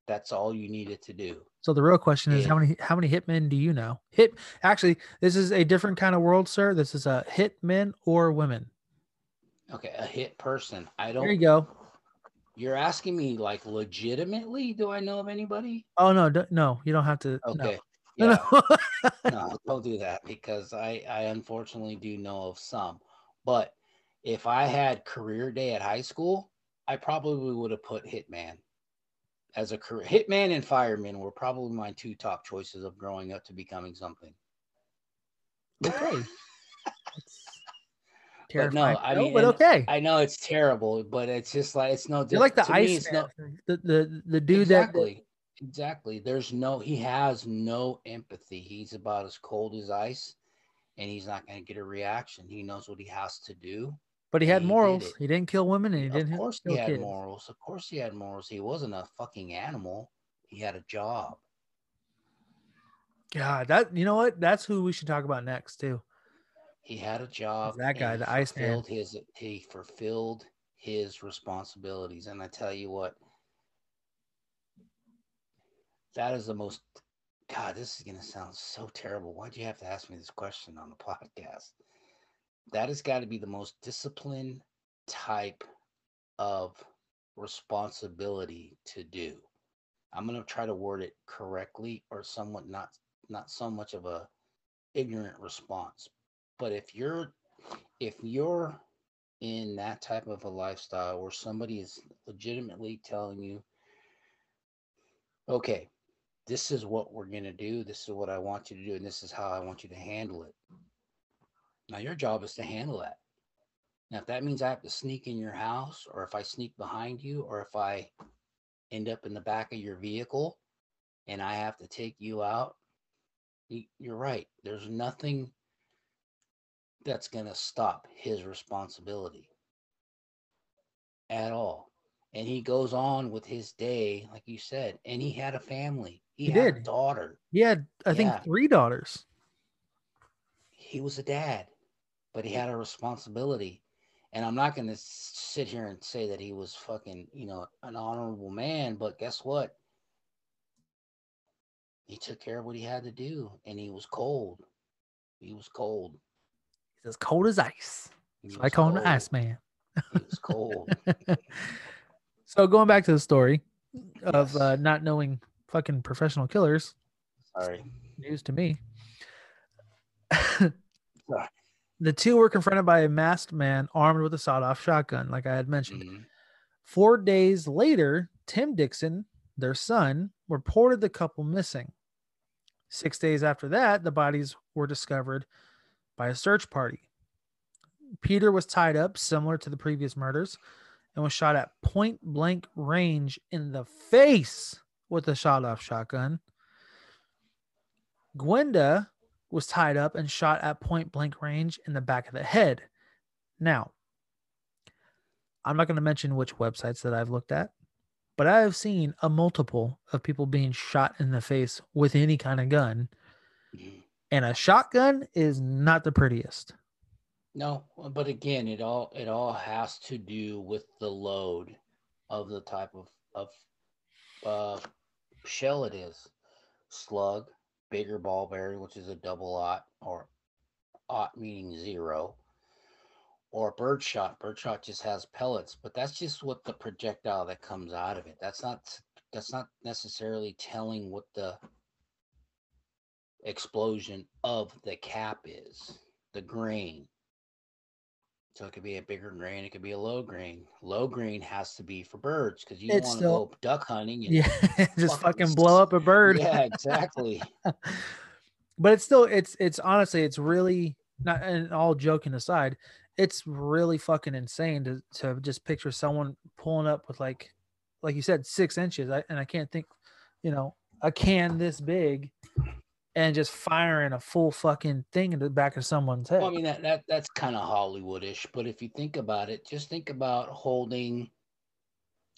[SPEAKER 2] That's all you needed to do.
[SPEAKER 1] So the real question is
[SPEAKER 2] Yeah.
[SPEAKER 1] how many how many hitmen do you know? Hit actually, this is a different kind of world, sir. This is a hitmen or women.
[SPEAKER 2] Okay, a hit person. I don't
[SPEAKER 1] There you go.
[SPEAKER 2] You're asking me like legitimately? Do I know of anybody?
[SPEAKER 1] Oh no, d- no, you don't have to.
[SPEAKER 2] Okay.
[SPEAKER 1] No,
[SPEAKER 2] Yeah.
[SPEAKER 1] no.
[SPEAKER 2] no, don't do that because I, I unfortunately do know of some. But if I had career day at high school, I probably would have put Hitman as a career. Hitman and Fireman were probably my two top choices of growing up to becoming something.
[SPEAKER 1] okay.
[SPEAKER 2] But no. I
[SPEAKER 1] No,
[SPEAKER 2] mean,
[SPEAKER 1] but okay.
[SPEAKER 2] I know it's terrible, but it's just like it's no.
[SPEAKER 1] You're like the
[SPEAKER 2] to
[SPEAKER 1] ice
[SPEAKER 2] no-
[SPEAKER 1] the, the the dude that-
[SPEAKER 2] exactly exactly there's no he has no empathy he's about as cold as ice and he's not going to get a reaction he knows what he has to do
[SPEAKER 1] but he had
[SPEAKER 2] he
[SPEAKER 1] morals.
[SPEAKER 2] it.
[SPEAKER 1] He didn't kill women and he
[SPEAKER 2] of
[SPEAKER 1] didn't
[SPEAKER 2] Of
[SPEAKER 1] course
[SPEAKER 2] he had
[SPEAKER 1] kids.
[SPEAKER 2] morals of course he had morals he wasn't a fucking animal he had a job
[SPEAKER 1] God, that you know what? That's who we should talk about next too.
[SPEAKER 2] He had a job
[SPEAKER 1] that guy, the Iceman.
[SPEAKER 2] fulfilled his he fulfilled his responsibilities. And i tell you what that is the most god this is going to sound so terrible. Why'd you have to ask me this question on the podcast? That has got to be the most disciplined type of responsibility to do. I'm going to try to word it correctly or somewhat not not so much of a ignorant response but if you're if you're in that type of a lifestyle where somebody is legitimately telling you okay this is what we're going to do this is what i want you to do and this is how i want you to handle it now your job is to handle that. Now if that means i have to sneak in your house or if i sneak behind you or if i end up in the back of your vehicle and i have to take you out you're right. There's nothing that's going to stop his responsibility at all. And he goes on with his day, like you said, and he had a family. He,
[SPEAKER 1] He
[SPEAKER 2] had a
[SPEAKER 1] did.
[SPEAKER 2] daughter.
[SPEAKER 1] He had, I think, three daughters.
[SPEAKER 2] He was a dad, but he had a responsibility. And I'm not going to sit here and say that he was fucking, you know, an honorable man, but guess what? He took care of what he had to do, and he was cold. He was cold.
[SPEAKER 1] As cold as ice. So I call him the. Ice Man.
[SPEAKER 2] Was cold.
[SPEAKER 1] so going back to the story of uh, not knowing fucking professional killers,
[SPEAKER 2] Sorry.
[SPEAKER 1] news to me. the two were confronted by a masked man armed with a sawed-off shotgun, like I had mentioned.
[SPEAKER 2] Mhm.
[SPEAKER 1] Four days later, Tim Dixon, their son, reported the couple missing. Six days after that, the bodies were discovered by a search party. Peter was tied up, similar to the previous murders, and was shot at point blank range in the face with a shot off shotgun. Gwenda was tied up and shot at point blank range in the back of the head. Now, I'm not going to mention which websites that I've looked at, but I have seen a multiple of people being shot in the face with any kind of gun,
[SPEAKER 2] Mhm.
[SPEAKER 1] And a shotgun is not the prettiest.
[SPEAKER 2] No, but again, it all it all has to do with the load of the type of of uh, shell it is. Slug, bigger ball bearing, which is a double aught, or ot meaning zero, or birdshot. Birdshot just has pellets, but that's just what the projectile that comes out of it. That's not that's not necessarily telling what the explosion of the cap is, the grain. So it could be a bigger grain, it could be a low grain. Low grain has to be for birds because you want to go duck hunting. And,
[SPEAKER 1] Yeah, just
[SPEAKER 2] fucking
[SPEAKER 1] fucking blow up a bird.
[SPEAKER 2] Yeah, exactly.
[SPEAKER 1] but it's still it's it's honestly it's really not and all joking aside, it's really fucking insane to to just picture someone pulling up with like like you said six inches. I, and I can't think, you know, a can this big and just firing a full fucking thing in the back of someone's head.
[SPEAKER 2] Well, I mean that that that's kind of Hollywoodish, but if you think about it, just think about holding.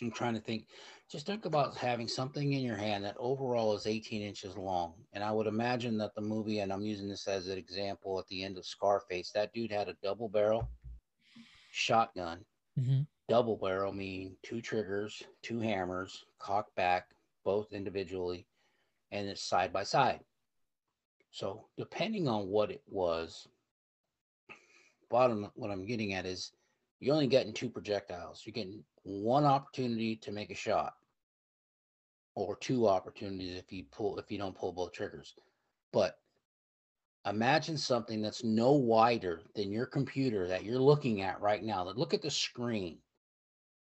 [SPEAKER 2] I'm trying to think. Just think about having something in your hand that overall is 18 inches long, and I would imagine that the movie, and I'm using this as an example, at the end of Scarface, that dude had a double barrel shotgun.
[SPEAKER 1] Mhm.
[SPEAKER 2] Double barrel mean two triggers, two hammers, cocked back, both individually, and it's side by side. So depending on what it was, bottom what I'm getting at is you're only getting two projectiles. You're getting one opportunity to make a shot, or two opportunities if you pull if you don't pull both triggers. But imagine something that's no wider than your computer that you're looking at right now. Look at the screen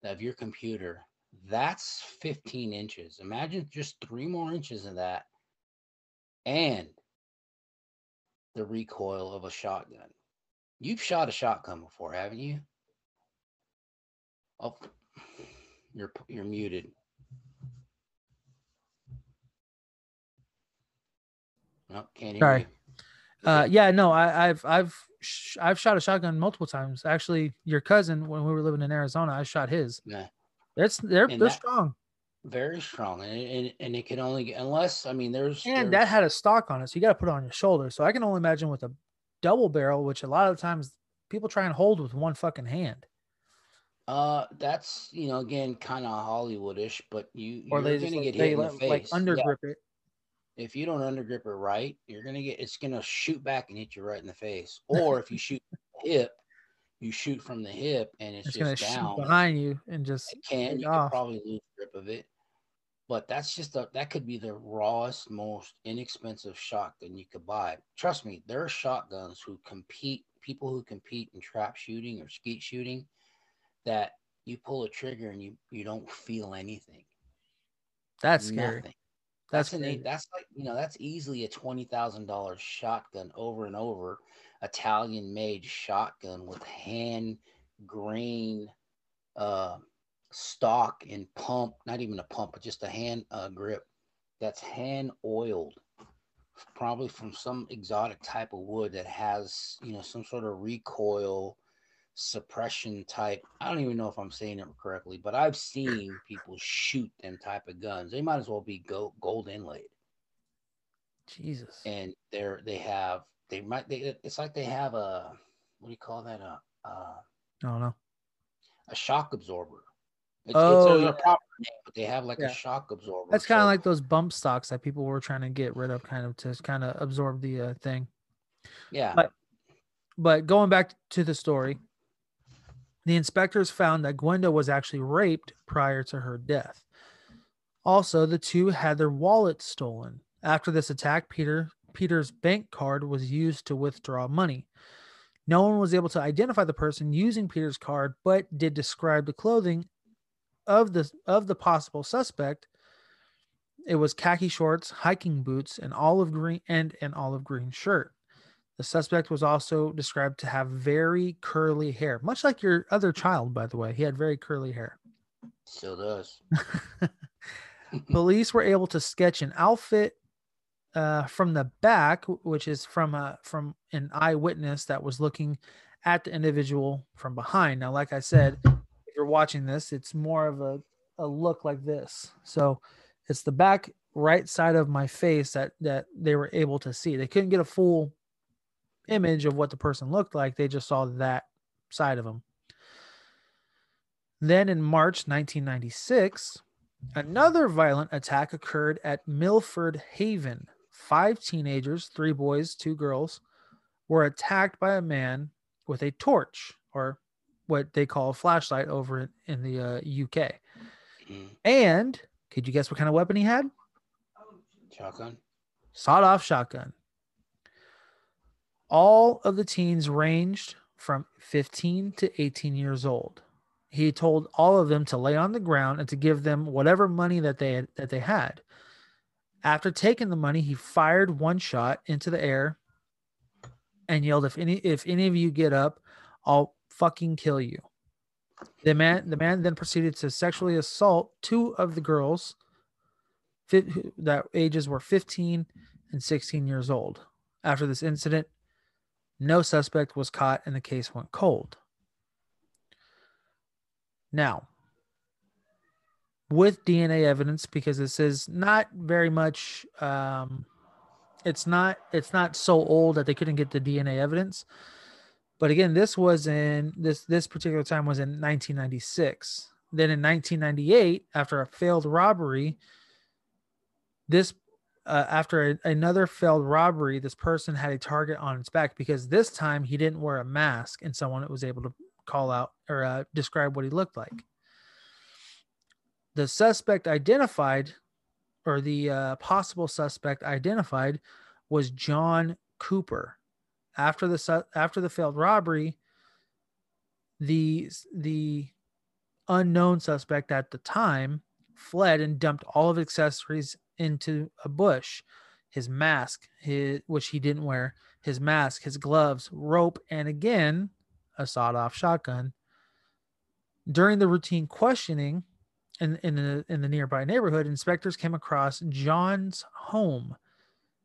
[SPEAKER 2] of your computer. That's 15 inches. Imagine just three more inches of that, and the recoil of a shotgun. You've shot a shotgun before, haven't you? Oh, you're you're muted. No, can't hear
[SPEAKER 1] Sorry.
[SPEAKER 2] you.
[SPEAKER 1] Uh, yeah, no, I, I've I've sh- I've shot a shotgun multiple times. Actually, your cousin, when we were living in Arizona, I shot his.
[SPEAKER 2] Nah,
[SPEAKER 1] It's they're
[SPEAKER 2] And
[SPEAKER 1] they're
[SPEAKER 2] that-
[SPEAKER 1] strong,
[SPEAKER 2] very strong, and, and and it can only get unless I mean there's
[SPEAKER 1] and that had a stock on it, so you got to put it on your shoulder. So I can only imagine with a double barrel, which a lot of times people try and hold with one fucking hand,
[SPEAKER 2] uh that's you know again kind of Hollywoodish, but you
[SPEAKER 1] or
[SPEAKER 2] you're
[SPEAKER 1] they
[SPEAKER 2] gonna
[SPEAKER 1] just like,
[SPEAKER 2] get
[SPEAKER 1] they
[SPEAKER 2] hit in the
[SPEAKER 1] like
[SPEAKER 2] Yeah,
[SPEAKER 1] undergrip it.
[SPEAKER 2] if you don't undergrip it right, you're gonna get it's gonna shoot back and hit you right in the face. Or if you shoot hip, you shoot from the hip and it's,
[SPEAKER 1] It's
[SPEAKER 2] just down.
[SPEAKER 1] behind you and just
[SPEAKER 2] It can you
[SPEAKER 1] off.
[SPEAKER 2] could probably lose grip of it, but that's just a, that could be the rawest, most inexpensive shotgun you could buy. Trust me, there are shotguns who compete, people who compete in trap shooting or skeet shooting, that you pull a trigger and you you don't feel anything.
[SPEAKER 1] that's scary.
[SPEAKER 2] Nothing.
[SPEAKER 1] That's
[SPEAKER 2] That's an eight. That's like you know that's easily a twenty thousand dollars shotgun over and over, Italian made shotgun with hand grain, uh, stock and pump. Not even a pump, but just a hand uh, grip. That's hand oiled, probably from some exotic type of wood that has you know some sort of recoil suppression type. I don't even know if I'm saying it correctly, but I've seen people shoot them type of guns. They might as well be gold, gold inlaid,
[SPEAKER 1] Jesus.
[SPEAKER 2] and they're they have they might they it's like they have a what do you call that a a,
[SPEAKER 1] I don't know.
[SPEAKER 2] a shock absorber. It's,
[SPEAKER 1] Oh,
[SPEAKER 2] it's a,
[SPEAKER 1] yeah.
[SPEAKER 2] proper name, but they have like
[SPEAKER 1] Yeah.
[SPEAKER 2] a shock absorber.
[SPEAKER 1] That's kind of
[SPEAKER 2] So-
[SPEAKER 1] like those bump stocks that people were trying to get rid of, kind of to kind of absorb the uh, thing.
[SPEAKER 2] yeah.
[SPEAKER 1] but- But going back to the story, the inspectors found that Gwenda was actually raped prior to her death. Also, the two had their wallets stolen. After this attack, Peter Peter's bank card was used to withdraw money. No one was able to identify the person using Peter's card, but did describe the clothing of the of the possible suspect. It was khaki shorts, hiking boots, and olive green and an olive green shirt. The suspect was also described to have very curly hair, much like your other child, by the way. He had very curly hair.
[SPEAKER 2] Still does.
[SPEAKER 1] Police were able to sketch an outfit uh, from the back, which is from a from an eyewitness that was looking at the individual from behind. Now, like I said, if you're watching this, it's more of a, a look like this. So it's the back right side of my face that that they were able to see. They couldn't get a full image of what the person looked like. They just saw that side of him. Then in March 1996, another violent attack occurred at Milford Haven. Five teenagers, three boys, two girls, were attacked by a man with a torch, or what they call a flashlight over in, the uh, UK.
[SPEAKER 2] Mm,
[SPEAKER 1] And could you guess what kind of weapon he had?
[SPEAKER 2] Shotgun.
[SPEAKER 1] sawed off shotgun. All of the teens ranged from 15 to 18 years old. He told all of them to lay on the ground and to give them whatever money that they had, that they had. After taking the money, he fired one shot into the air and yelled, "If any if any of you get up, I'll fucking kill you." The man the man then proceeded to sexually assault two of the girls that ages were 15 and 16 years old. After this incident, no suspect was caught and the case went cold. Now, with DNA evidence, because this is not very much, um, it's not it's not so old that they couldn't get the DNA evidence. But again, this was in this this particular time was in 1996. Then in 1998, after a failed robbery, this uh, after a- another failed robbery, this person had a target on its back because this time he didn't wear a mask, and someone was able to call out or uh, describe what he looked like. The suspect identified, or the uh, possible suspect identified, was John Cooper. After the su- after the failed robbery, the the unknown suspect at the time fled and dumped all of his accessories into a bush his mask his which he didn't wear his mask his gloves rope and again a sawed-off shotgun during the routine questioning in, in the in the nearby neighborhood inspectors came across john's home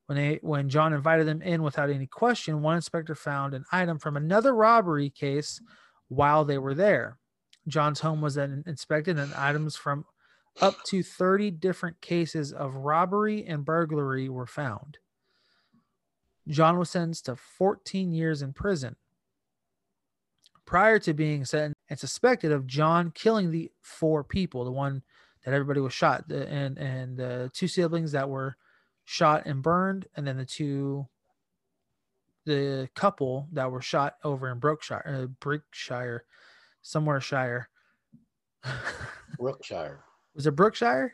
[SPEAKER 1] when they when john invited them in without any question one inspector found an item from another robbery case while they were there john's home was then inspected and items from up to 30 different cases of robbery and burglary were found. John was sentenced to 14 years in prison. Prior to being sentenced and suspected of John killing the four people, the one that everybody was shot, the, and and the two siblings that were shot and burned, and then the two, the couple that were shot over in Brookshire, uh, Brickshire, somewhere Shire.
[SPEAKER 2] Brookshire.
[SPEAKER 1] was it Brookshire?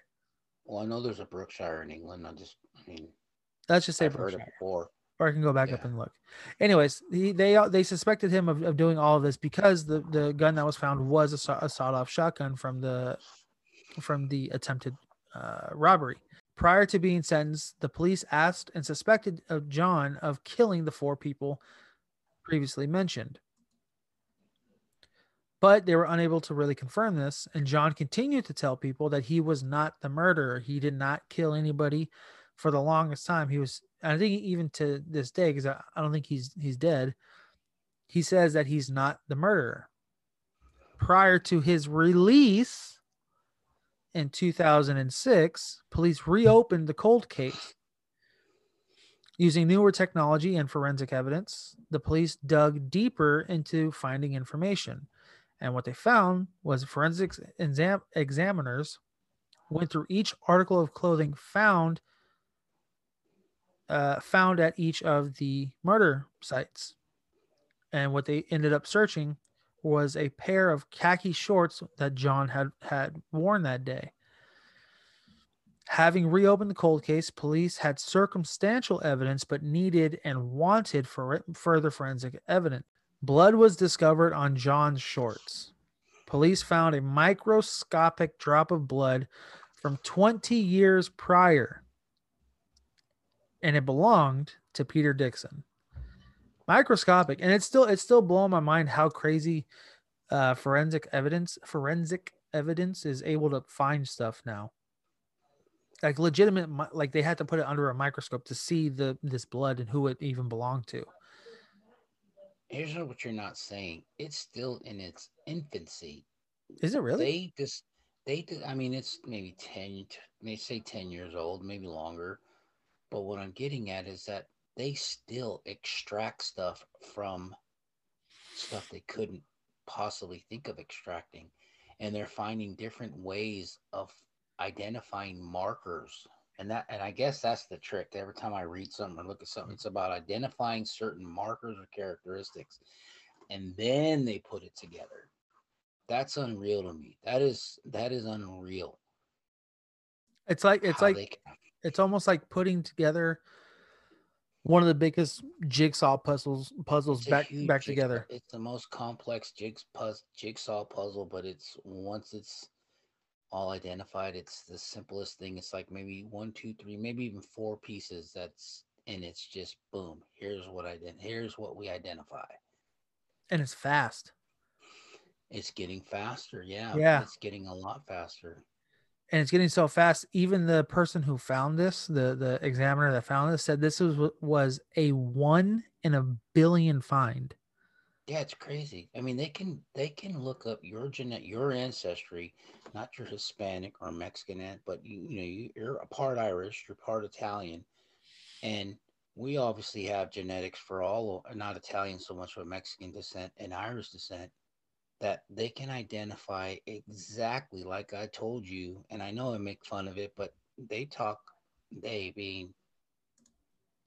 [SPEAKER 2] Well, I know there's a Brookshire in England. I just, I mean,
[SPEAKER 1] Let's just say
[SPEAKER 2] I've heard
[SPEAKER 1] Brookshire.
[SPEAKER 2] it before.
[SPEAKER 1] Or I can go back up and look. Anyways, he, they they suspected him of, of doing all of this because the the gun that was found was a, a sawed off shotgun from the from the attempted uh, robbery. Prior to being sentenced, the police asked and suspected of John of killing the four people previously mentioned. But they were unable to really confirm this, and John continued to tell people that he was not the murderer. He did not kill anybody for the longest time. He was, I think, even to this day, because I, I don't think he's he's dead. He says that he's not the murderer. Prior to his release in 2006, police reopened the cold case. Using newer technology and forensic evidence, the police dug deeper into finding information. And what they found was forensics exam- examiners went through each article of clothing found uh, found at each of the murder sites. And what they ended up searching was a pair of khaki shorts that John had had worn that day. Having reopened the cold case, police had circumstantial evidence but needed and wanted for further forensic evidence. Blood was discovered on John's shorts. Police found a microscopic drop of blood from 20 years prior, and it belonged to Peter Dixon. Microscopic, and it's still it's still blowing my mind how crazy uh, forensic evidence forensic evidence is able to find stuff now. Like legitimate, like they had to put it under a microscope to see the this blood and who it even belonged to.
[SPEAKER 2] Here's what you're not saying. It's still in its infancy.
[SPEAKER 1] Is it really?
[SPEAKER 2] They just, they, did- I mean, it's maybe 10, t- may say 10 years old, maybe longer. But what I'm getting at is that they still extract stuff from stuff they couldn't possibly think of extracting. And they're finding different ways of identifying markers. And that, and I guess that's the trick. Every time I read something or look at something, it's about identifying certain markers or characteristics. And then they put it together. That's unreal to me. That is that is unreal.
[SPEAKER 1] It's like it's
[SPEAKER 2] how
[SPEAKER 1] like it's almost like putting together one of the biggest jigsaw puzzles puzzles back back
[SPEAKER 2] jigsaw-
[SPEAKER 1] together.
[SPEAKER 2] It's the most complex jigsaw puzzle, but it's once it's all identified, it's the simplest thing. It's like maybe one, two, three, maybe even four pieces. That's and it's just boom. Here's what I did. Here's what we identify.
[SPEAKER 1] And it's fast.
[SPEAKER 2] It's getting faster. Yeah.
[SPEAKER 1] Yeah.
[SPEAKER 2] It's getting a lot faster.
[SPEAKER 1] And it's getting so fast. Even the person who found this, the the examiner that found this, said this was was a one in a billion find.
[SPEAKER 2] Yeah, it's crazy. I mean, they can they can look up your genet your ancestry, not your Hispanic or Mexican, an- but you you know you, you're a part Irish, you're part Italian, and we obviously have genetics for all not Italian so much, but Mexican descent and Irish descent that they can identify exactly like I told you. And I know I make fun of it, but they talk they being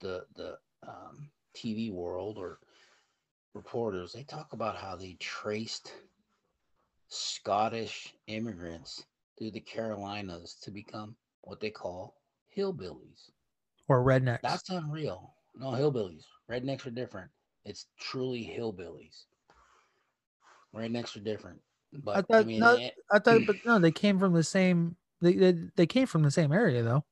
[SPEAKER 2] the the um, TV world or reporters, they talk about how they traced Scottish immigrants through the Carolinas to become what they call hillbillies.
[SPEAKER 1] Or rednecks.
[SPEAKER 2] That's unreal. No, hillbillies. Rednecks are different. It's truly hillbillies. Rednecks are different. But I,
[SPEAKER 1] thought-
[SPEAKER 2] mean,
[SPEAKER 1] no,
[SPEAKER 2] eh,
[SPEAKER 1] I thought, but no, they came from the same. They, they they came from the same area though.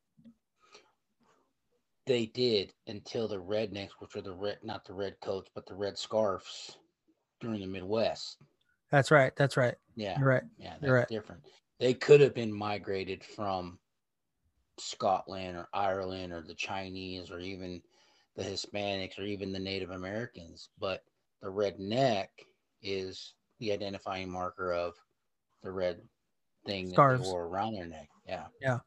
[SPEAKER 2] they did until the rednecks, which are the red, not the red coats, but the red scarves during the Midwest.
[SPEAKER 1] That's right. That's right.
[SPEAKER 2] Yeah.
[SPEAKER 1] You're right.
[SPEAKER 2] Yeah, that's
[SPEAKER 1] You're right.
[SPEAKER 2] different. They could have been migrated from Scotland or Ireland or the Chinese or even the Hispanics or even the Native Americans, but the redneck is the identifying marker of the red thing that they wore around their neck. Yeah. Yeah.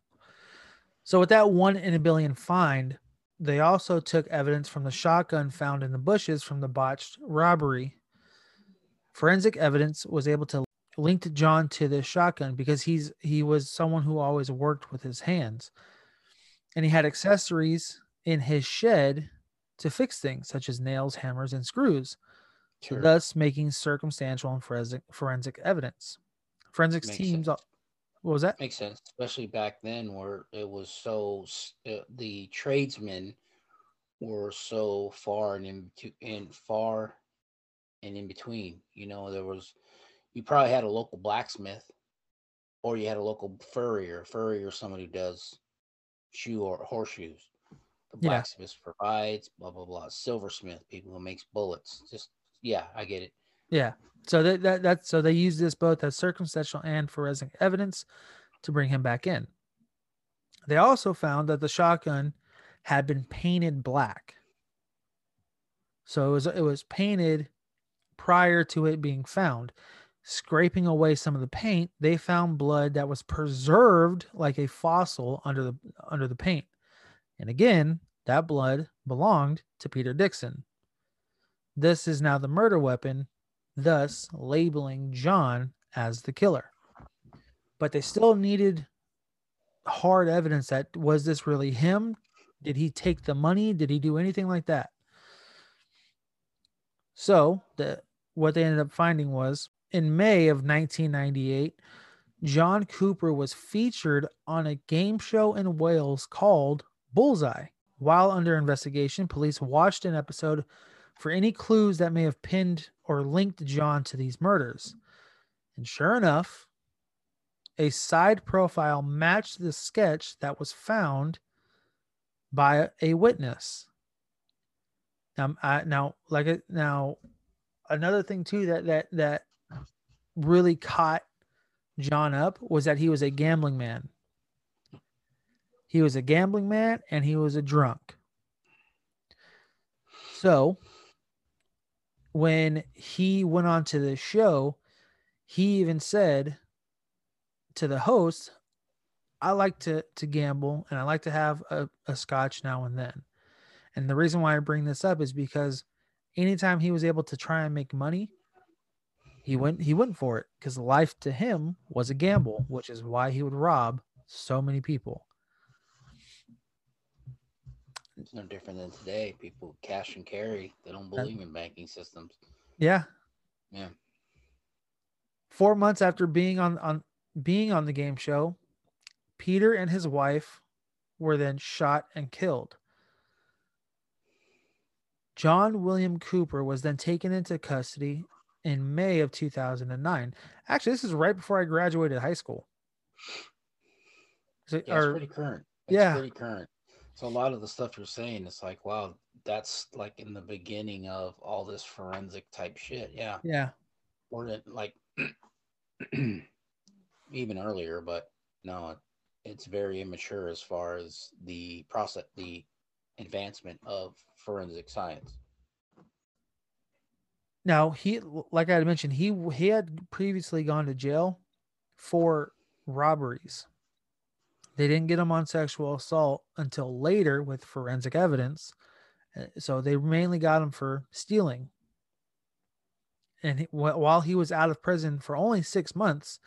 [SPEAKER 1] So with that one in a billion find, they also took evidence from the shotgun found in the bushes from the botched robbery. Forensic evidence was able to link John to this shotgun because he's he was someone who always worked with his hands. And he had accessories in his shed to fix things such as nails, hammers, and screws,
[SPEAKER 2] Sure.
[SPEAKER 1] thus making circumstantial and forensic forensic evidence. Forensics
[SPEAKER 2] Makes
[SPEAKER 1] teams
[SPEAKER 2] sense.
[SPEAKER 1] what was that?
[SPEAKER 2] Makes sense, especially back then where it was so uh, the tradesmen were so far and in in far and in between. You know, there was you probably had a local blacksmith, or you had a local furrier. Furrier, who does shoe or horseshoes. The
[SPEAKER 1] Yeah.
[SPEAKER 2] blacksmith provides blah blah blah. Silversmith, people who makes bullets. Just yeah, I get it.
[SPEAKER 1] Yeah. So that, that that's so they use this both as circumstantial and forensic evidence to bring him back in. They also found that the shotgun had been painted black. So it was it was painted prior to it being found. Scraping away some of the paint, they found blood that was preserved like a fossil under the under the paint. And again, that blood belonged to Peter Dixon. This is now the murder weapon, thus labeling John as the killer. But they still needed hard evidence that was this really him? Did he take the money? Did he do anything like that? So, the what they ended up finding was in May of 1998, John Cooper was featured on a game show in Wales called Bullseye. While under investigation, police watched an episode for any clues that may have pinned or linked John to these murders. And sure enough, a side profile matched the sketch that was found by a witness. Now, I, now, like it now, another thing too that that that really caught John up was that he was a gambling man. He was a gambling man and he was a drunk. So when he went on to the show, he even said to the host, I like to to gamble and I like to have a, a scotch now and then. And the reason why I bring this up is because anytime he was able to try and make money, he went he went for it because life to him was a gamble, which is why he would rob so many people.
[SPEAKER 2] It's no different than today. People cash and carry. They don't believe in banking systems.
[SPEAKER 1] Yeah.
[SPEAKER 2] Yeah.
[SPEAKER 1] Four months after being on on being on the game show, Peter and his wife were then shot and killed. John William Cooper was then taken into custody in May of 2009. Actually, this is right before I graduated high school. So-
[SPEAKER 2] Yeah, it's
[SPEAKER 1] or-
[SPEAKER 2] pretty current. It's
[SPEAKER 1] yeah.
[SPEAKER 2] pretty current. So a lot of the stuff you're saying, it's like, wow, that's like in the beginning of all this forensic type shit. Yeah.
[SPEAKER 1] Yeah.
[SPEAKER 2] Or it, like even earlier, but no, it's very immature as far as the process, the advancement of forensic science.
[SPEAKER 1] Now he, like I had mentioned, he he had previously gone to jail for robberies. They didn't get him on sexual assault until later with forensic evidence. Uh, So they mainly got him for stealing. And he, while he was out of prison for only six months,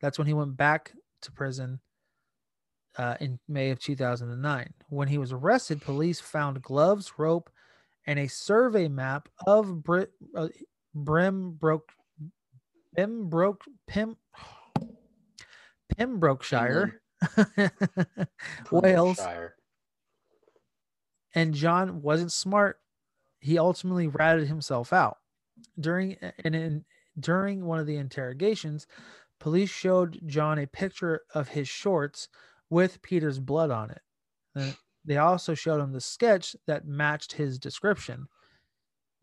[SPEAKER 1] that's when he went back to prison uh, in May of 2009. When he was arrested, police found gloves, rope, and a survey map of Brit, uh, Brimbroke, Pembroke, Pim, Pembrokeshire, Wales, and John wasn't smart. He ultimately ratted himself out. During and in during one of the interrogations, police showed John a picture of his shorts with Peter's blood on it. They also showed him the sketch that matched his description.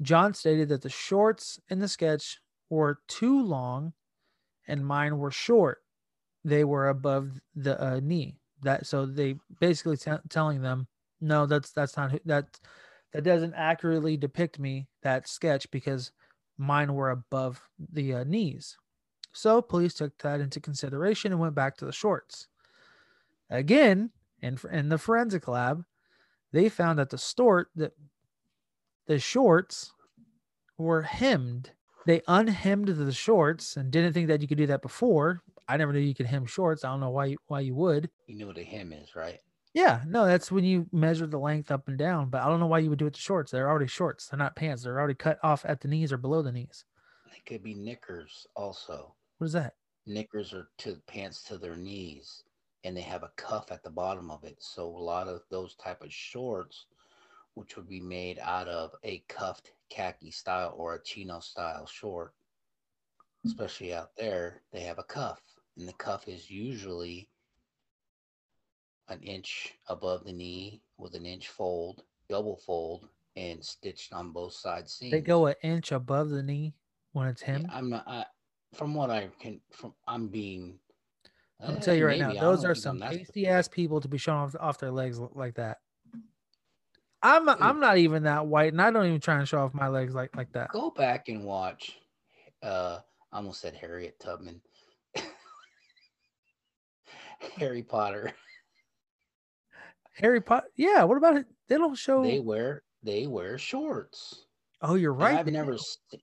[SPEAKER 1] John stated that the shorts in the sketch were too long and mine were short. They were above the uh, knee. That so they basically t- telling them, no, that's that's not who- that that doesn't accurately depict me that sketch because mine were above the uh, knees. So police took that into consideration and went back to the shorts. Again, in in the forensic lab, they found that the stort that the shorts were hemmed. They unhemmed the shorts and didn't think that you could do that before. I never knew you could hem shorts. I don't know why you, why you would.
[SPEAKER 2] You know what a hem is, right?
[SPEAKER 1] Yeah, no, that's when you measure the length up and down. But I don't know why you would do it to shorts. They're already shorts. They're not pants. They're already cut off at the knees or below the knees.
[SPEAKER 2] They could be knickers also.
[SPEAKER 1] What is that?
[SPEAKER 2] Knickers are to pants to their knees and they have a cuff at the bottom of it. So a lot of those type of shorts, which would be made out of a cuffed khaki style or a chino style short, hmm. especially out there, they have a cuff. And the cuff is usually an inch above the knee with an inch fold, double fold, and stitched on both sides seams.
[SPEAKER 1] They go an inch above the knee when it's
[SPEAKER 2] Yeah,
[SPEAKER 1] hemmed.
[SPEAKER 2] I'm not. I, from what I can, from I'm being.
[SPEAKER 1] I'll
[SPEAKER 2] eh,
[SPEAKER 1] tell you right now,
[SPEAKER 2] maybe, don't
[SPEAKER 1] those are
[SPEAKER 2] if he's on
[SPEAKER 1] some tasty ass people to be showing off, off their legs like that. I'm I'm not even that white, and I don't even try and show off my legs like like that.
[SPEAKER 2] Go back and watch. Uh, I almost said Harriet Tubman. Harry Potter.
[SPEAKER 1] Harry Potter, yeah. What about it? They don't show.
[SPEAKER 2] They wear they wear shorts.
[SPEAKER 1] oh, you're
[SPEAKER 2] And
[SPEAKER 1] right.
[SPEAKER 2] I've never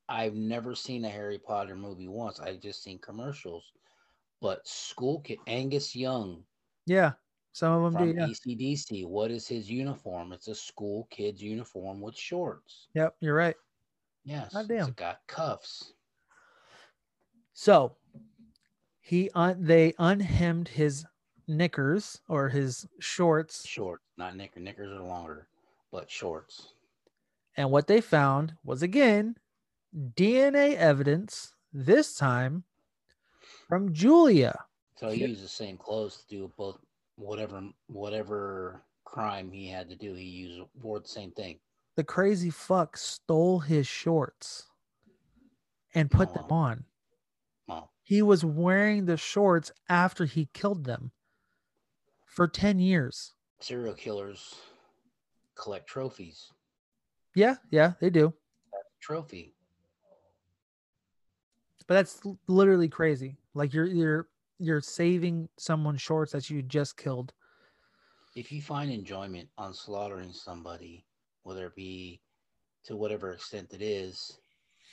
[SPEAKER 2] I've never seen a Harry Potter movie once. I've just seen commercials. But school kid Angus Young
[SPEAKER 1] Yeah, some of them
[SPEAKER 2] from
[SPEAKER 1] do. Yeah.
[SPEAKER 2] AC/DC, what is his uniform? It's a school kid's uniform with shorts.
[SPEAKER 1] Yep, you're right.
[SPEAKER 2] Yes,
[SPEAKER 1] Goddamn.
[SPEAKER 2] it's got cuffs.
[SPEAKER 1] So he un- they unhemmed his knickers or his shorts,
[SPEAKER 2] Short, not knicker. Knickers are longer, but shorts.
[SPEAKER 1] and what they found was again DNA evidence. This time from Julia.
[SPEAKER 2] So he used the same clothes to do both whatever whatever crime he had to do. He used wore the same thing.
[SPEAKER 1] The crazy fuck stole his shorts and put them
[SPEAKER 2] Oh.
[SPEAKER 1] on. He was wearing the shorts after he killed them for 10 years.
[SPEAKER 2] serial killers collect trophies.
[SPEAKER 1] Yeah, yeah, they do.
[SPEAKER 2] Trophy.
[SPEAKER 1] But that's literally crazy. Like you're you're you're saving someone's shorts that you just killed.
[SPEAKER 2] If you find enjoyment on slaughtering somebody, whether it be to whatever extent it is,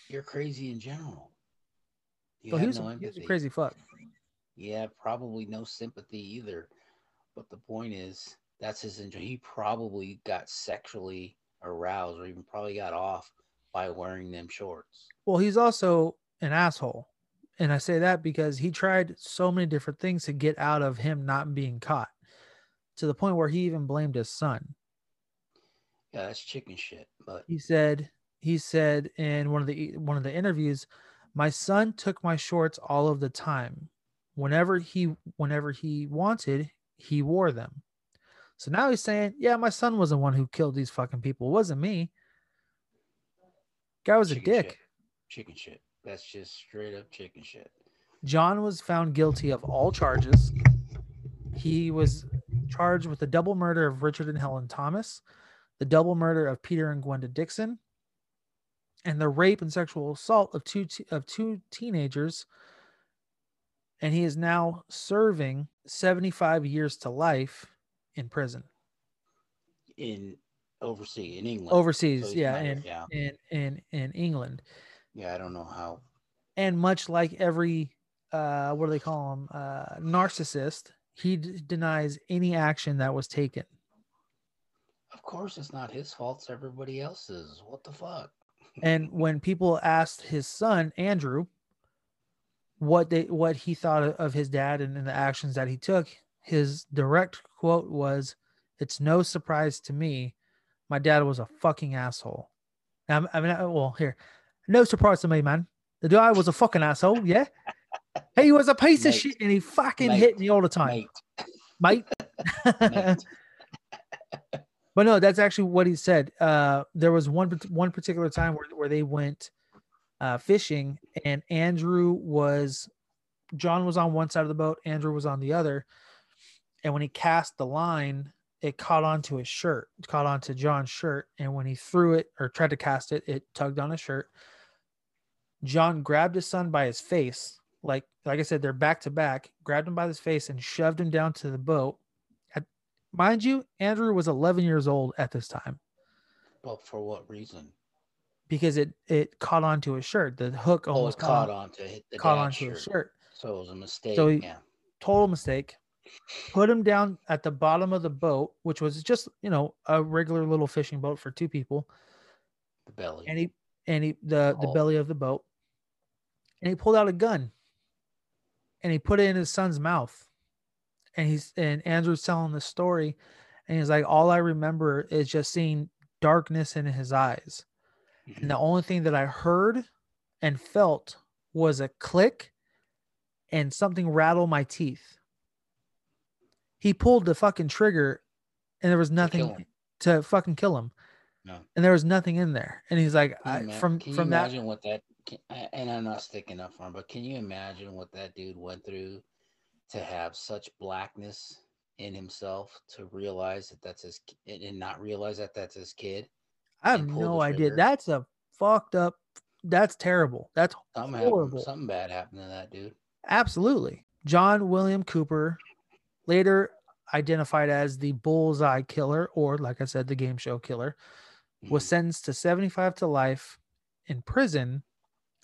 [SPEAKER 2] you're crazy in general. You
[SPEAKER 1] So he was,
[SPEAKER 2] no
[SPEAKER 1] he was a crazy fuck.
[SPEAKER 2] Yeah, probably no sympathy either. But the point is, that's his injury. He probably got sexually aroused, or even probably got off by wearing them shorts.
[SPEAKER 1] Well, he's also an asshole. And I say that because he tried so many different things to get out of him not being caught to the point where he even blamed his son.
[SPEAKER 2] Yeah, that's chicken shit. But
[SPEAKER 1] He said he said in one of the one of the interviews, "My son took my shorts all of the time. Whenever he whenever he wanted, he wore them. So now he's saying, yeah, my son was the one who killed these fucking people. It wasn't me. Guy was
[SPEAKER 2] Chicken
[SPEAKER 1] a dick.
[SPEAKER 2] Shit. Chicken shit. That's just straight up chicken shit.
[SPEAKER 1] John was found guilty of all charges. He was charged with the double murder of Richard and Helen Thomas, the double murder of Peter and Gwenda Dixon, and the rape and sexual assault of two te- of two teenagers. And he is now serving 75 years to life in prison
[SPEAKER 2] In overseas, in England.
[SPEAKER 1] overseas.
[SPEAKER 2] he's
[SPEAKER 1] yeah, in,
[SPEAKER 2] yeah.
[SPEAKER 1] in in in England.
[SPEAKER 2] Yeah, I don't know how.
[SPEAKER 1] and much like every uh what do they call him uh narcissist he d- denies any action that was taken
[SPEAKER 2] Of course, it's not his fault. It's everybody else's. What the fuck?
[SPEAKER 1] And when people asked his son andrew what they what he thought of- his dad and, and the actions that he took his direct quote was it's no surprise to me my dad was a fucking asshole. Um, i mean I- well here. No surprise to me man. The guy was a fucking asshole yeah? He was a piece of shit and he fucking
[SPEAKER 2] Mate.
[SPEAKER 1] hit me all the time.
[SPEAKER 2] Mate,
[SPEAKER 1] mate.
[SPEAKER 2] mate.
[SPEAKER 1] But no, that's actually what he said. Uh, there was one one particular time where, where they went uh, fishing, and Andrew was John was on one side of the boat, Andrew was on the other, and when he cast the line, it caught onto his shirt, it caught onto John's shirt, and when he threw it or tried to cast it, it tugged on his shirt. John grabbed his son by his face, like like I said, they're back to back, grabbed him by his face and shoved him down to the boat. Mind you, Andrew was 11 years old at this time
[SPEAKER 2] But for what reason?
[SPEAKER 1] because it it caught onto his shirt. The hook
[SPEAKER 2] Oh,
[SPEAKER 1] almost
[SPEAKER 2] caught
[SPEAKER 1] caught,
[SPEAKER 2] on to hit the
[SPEAKER 1] caught onto his
[SPEAKER 2] shirt.
[SPEAKER 1] shirt.
[SPEAKER 2] So it was a mistake.
[SPEAKER 1] So he-
[SPEAKER 2] yeah.
[SPEAKER 1] Total mistake. Put him down at the bottom of the boat, which was just you know a regular little fishing boat for two people.
[SPEAKER 2] The belly.
[SPEAKER 1] and he and he the the
[SPEAKER 2] Oh.
[SPEAKER 1] belly of the boat and he pulled out a gun and he put it in his son's mouth and he's and andrew's telling the story and he's like all i remember is just seeing darkness in his eyes.
[SPEAKER 2] Mhm.
[SPEAKER 1] and the only thing that i heard and felt was a click and something rattle my teeth. He pulled the fucking trigger and there was nothing to fucking kill him.
[SPEAKER 2] No.
[SPEAKER 1] and there was nothing in there. And he's like I,
[SPEAKER 2] ima-
[SPEAKER 1] from
[SPEAKER 2] can you
[SPEAKER 1] from that
[SPEAKER 2] imagine what that can, and I'm not sticking up for him, but can you imagine what that dude went through to have such blackness in himself to realize that that's his and- not realize that that's his kid?
[SPEAKER 1] i have no idea that's a fucked up that's terrible that's
[SPEAKER 2] Something
[SPEAKER 1] Horrible.
[SPEAKER 2] happened, something bad happened to that dude.
[SPEAKER 1] absolutely john william cooper later identified as the bullseye killer or like i said the game show killer was
[SPEAKER 2] Mhm.
[SPEAKER 1] sentenced to 75 to life in prison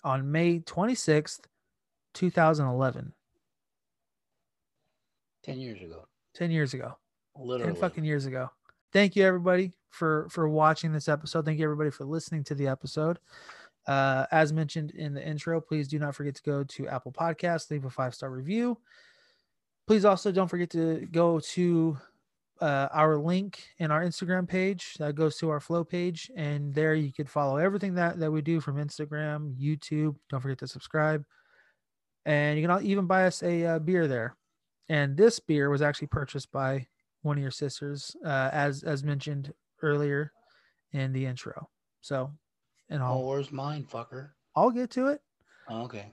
[SPEAKER 1] on may 26th 2011
[SPEAKER 2] ten years ago,
[SPEAKER 1] 10 years ago
[SPEAKER 2] literally.
[SPEAKER 1] 10 fucking years ago. Thank you everybody for for watching this episode. Thank you everybody for listening to the episode. Uh, as mentioned in the intro, please do not forget to go to Apple Podcasts, leave a five star review. Please also don't forget to go to uh, our link in our Instagram page that goes to our flow page, and there you could follow everything that that we do from Instagram, YouTube. Don't forget to subscribe, and you can even buy us a uh, beer there. And this beer was actually purchased by one of your sisters, uh, as as mentioned earlier in the intro. So, and
[SPEAKER 2] Oh,
[SPEAKER 1] I'll
[SPEAKER 2] where's mine, fucker?
[SPEAKER 1] I'll get to it.
[SPEAKER 2] Oh, okay.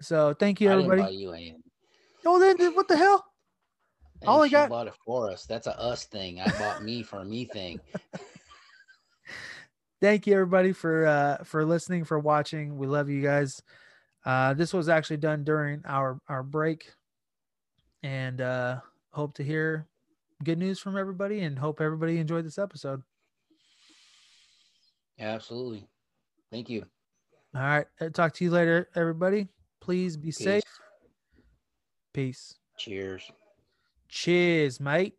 [SPEAKER 1] So thank you
[SPEAKER 2] I
[SPEAKER 1] everybody.
[SPEAKER 2] you anything.
[SPEAKER 1] Oh, then what the hell?
[SPEAKER 2] Hey,
[SPEAKER 1] All I got-
[SPEAKER 2] bought it for us. That's a us thing. I bought me for me thing.
[SPEAKER 1] Thank you everybody for uh for listening, for watching. We love you guys. Uh, this was actually done during our our break, and uh, hope to hear good news from everybody, and hope everybody enjoyed this episode.
[SPEAKER 2] Yeah, absolutely. Thank you.
[SPEAKER 1] All right, uh, talk to you later, everybody. Please be safe.
[SPEAKER 2] Peace.
[SPEAKER 1] Peace.
[SPEAKER 2] Cheers.
[SPEAKER 1] Cheers, mate.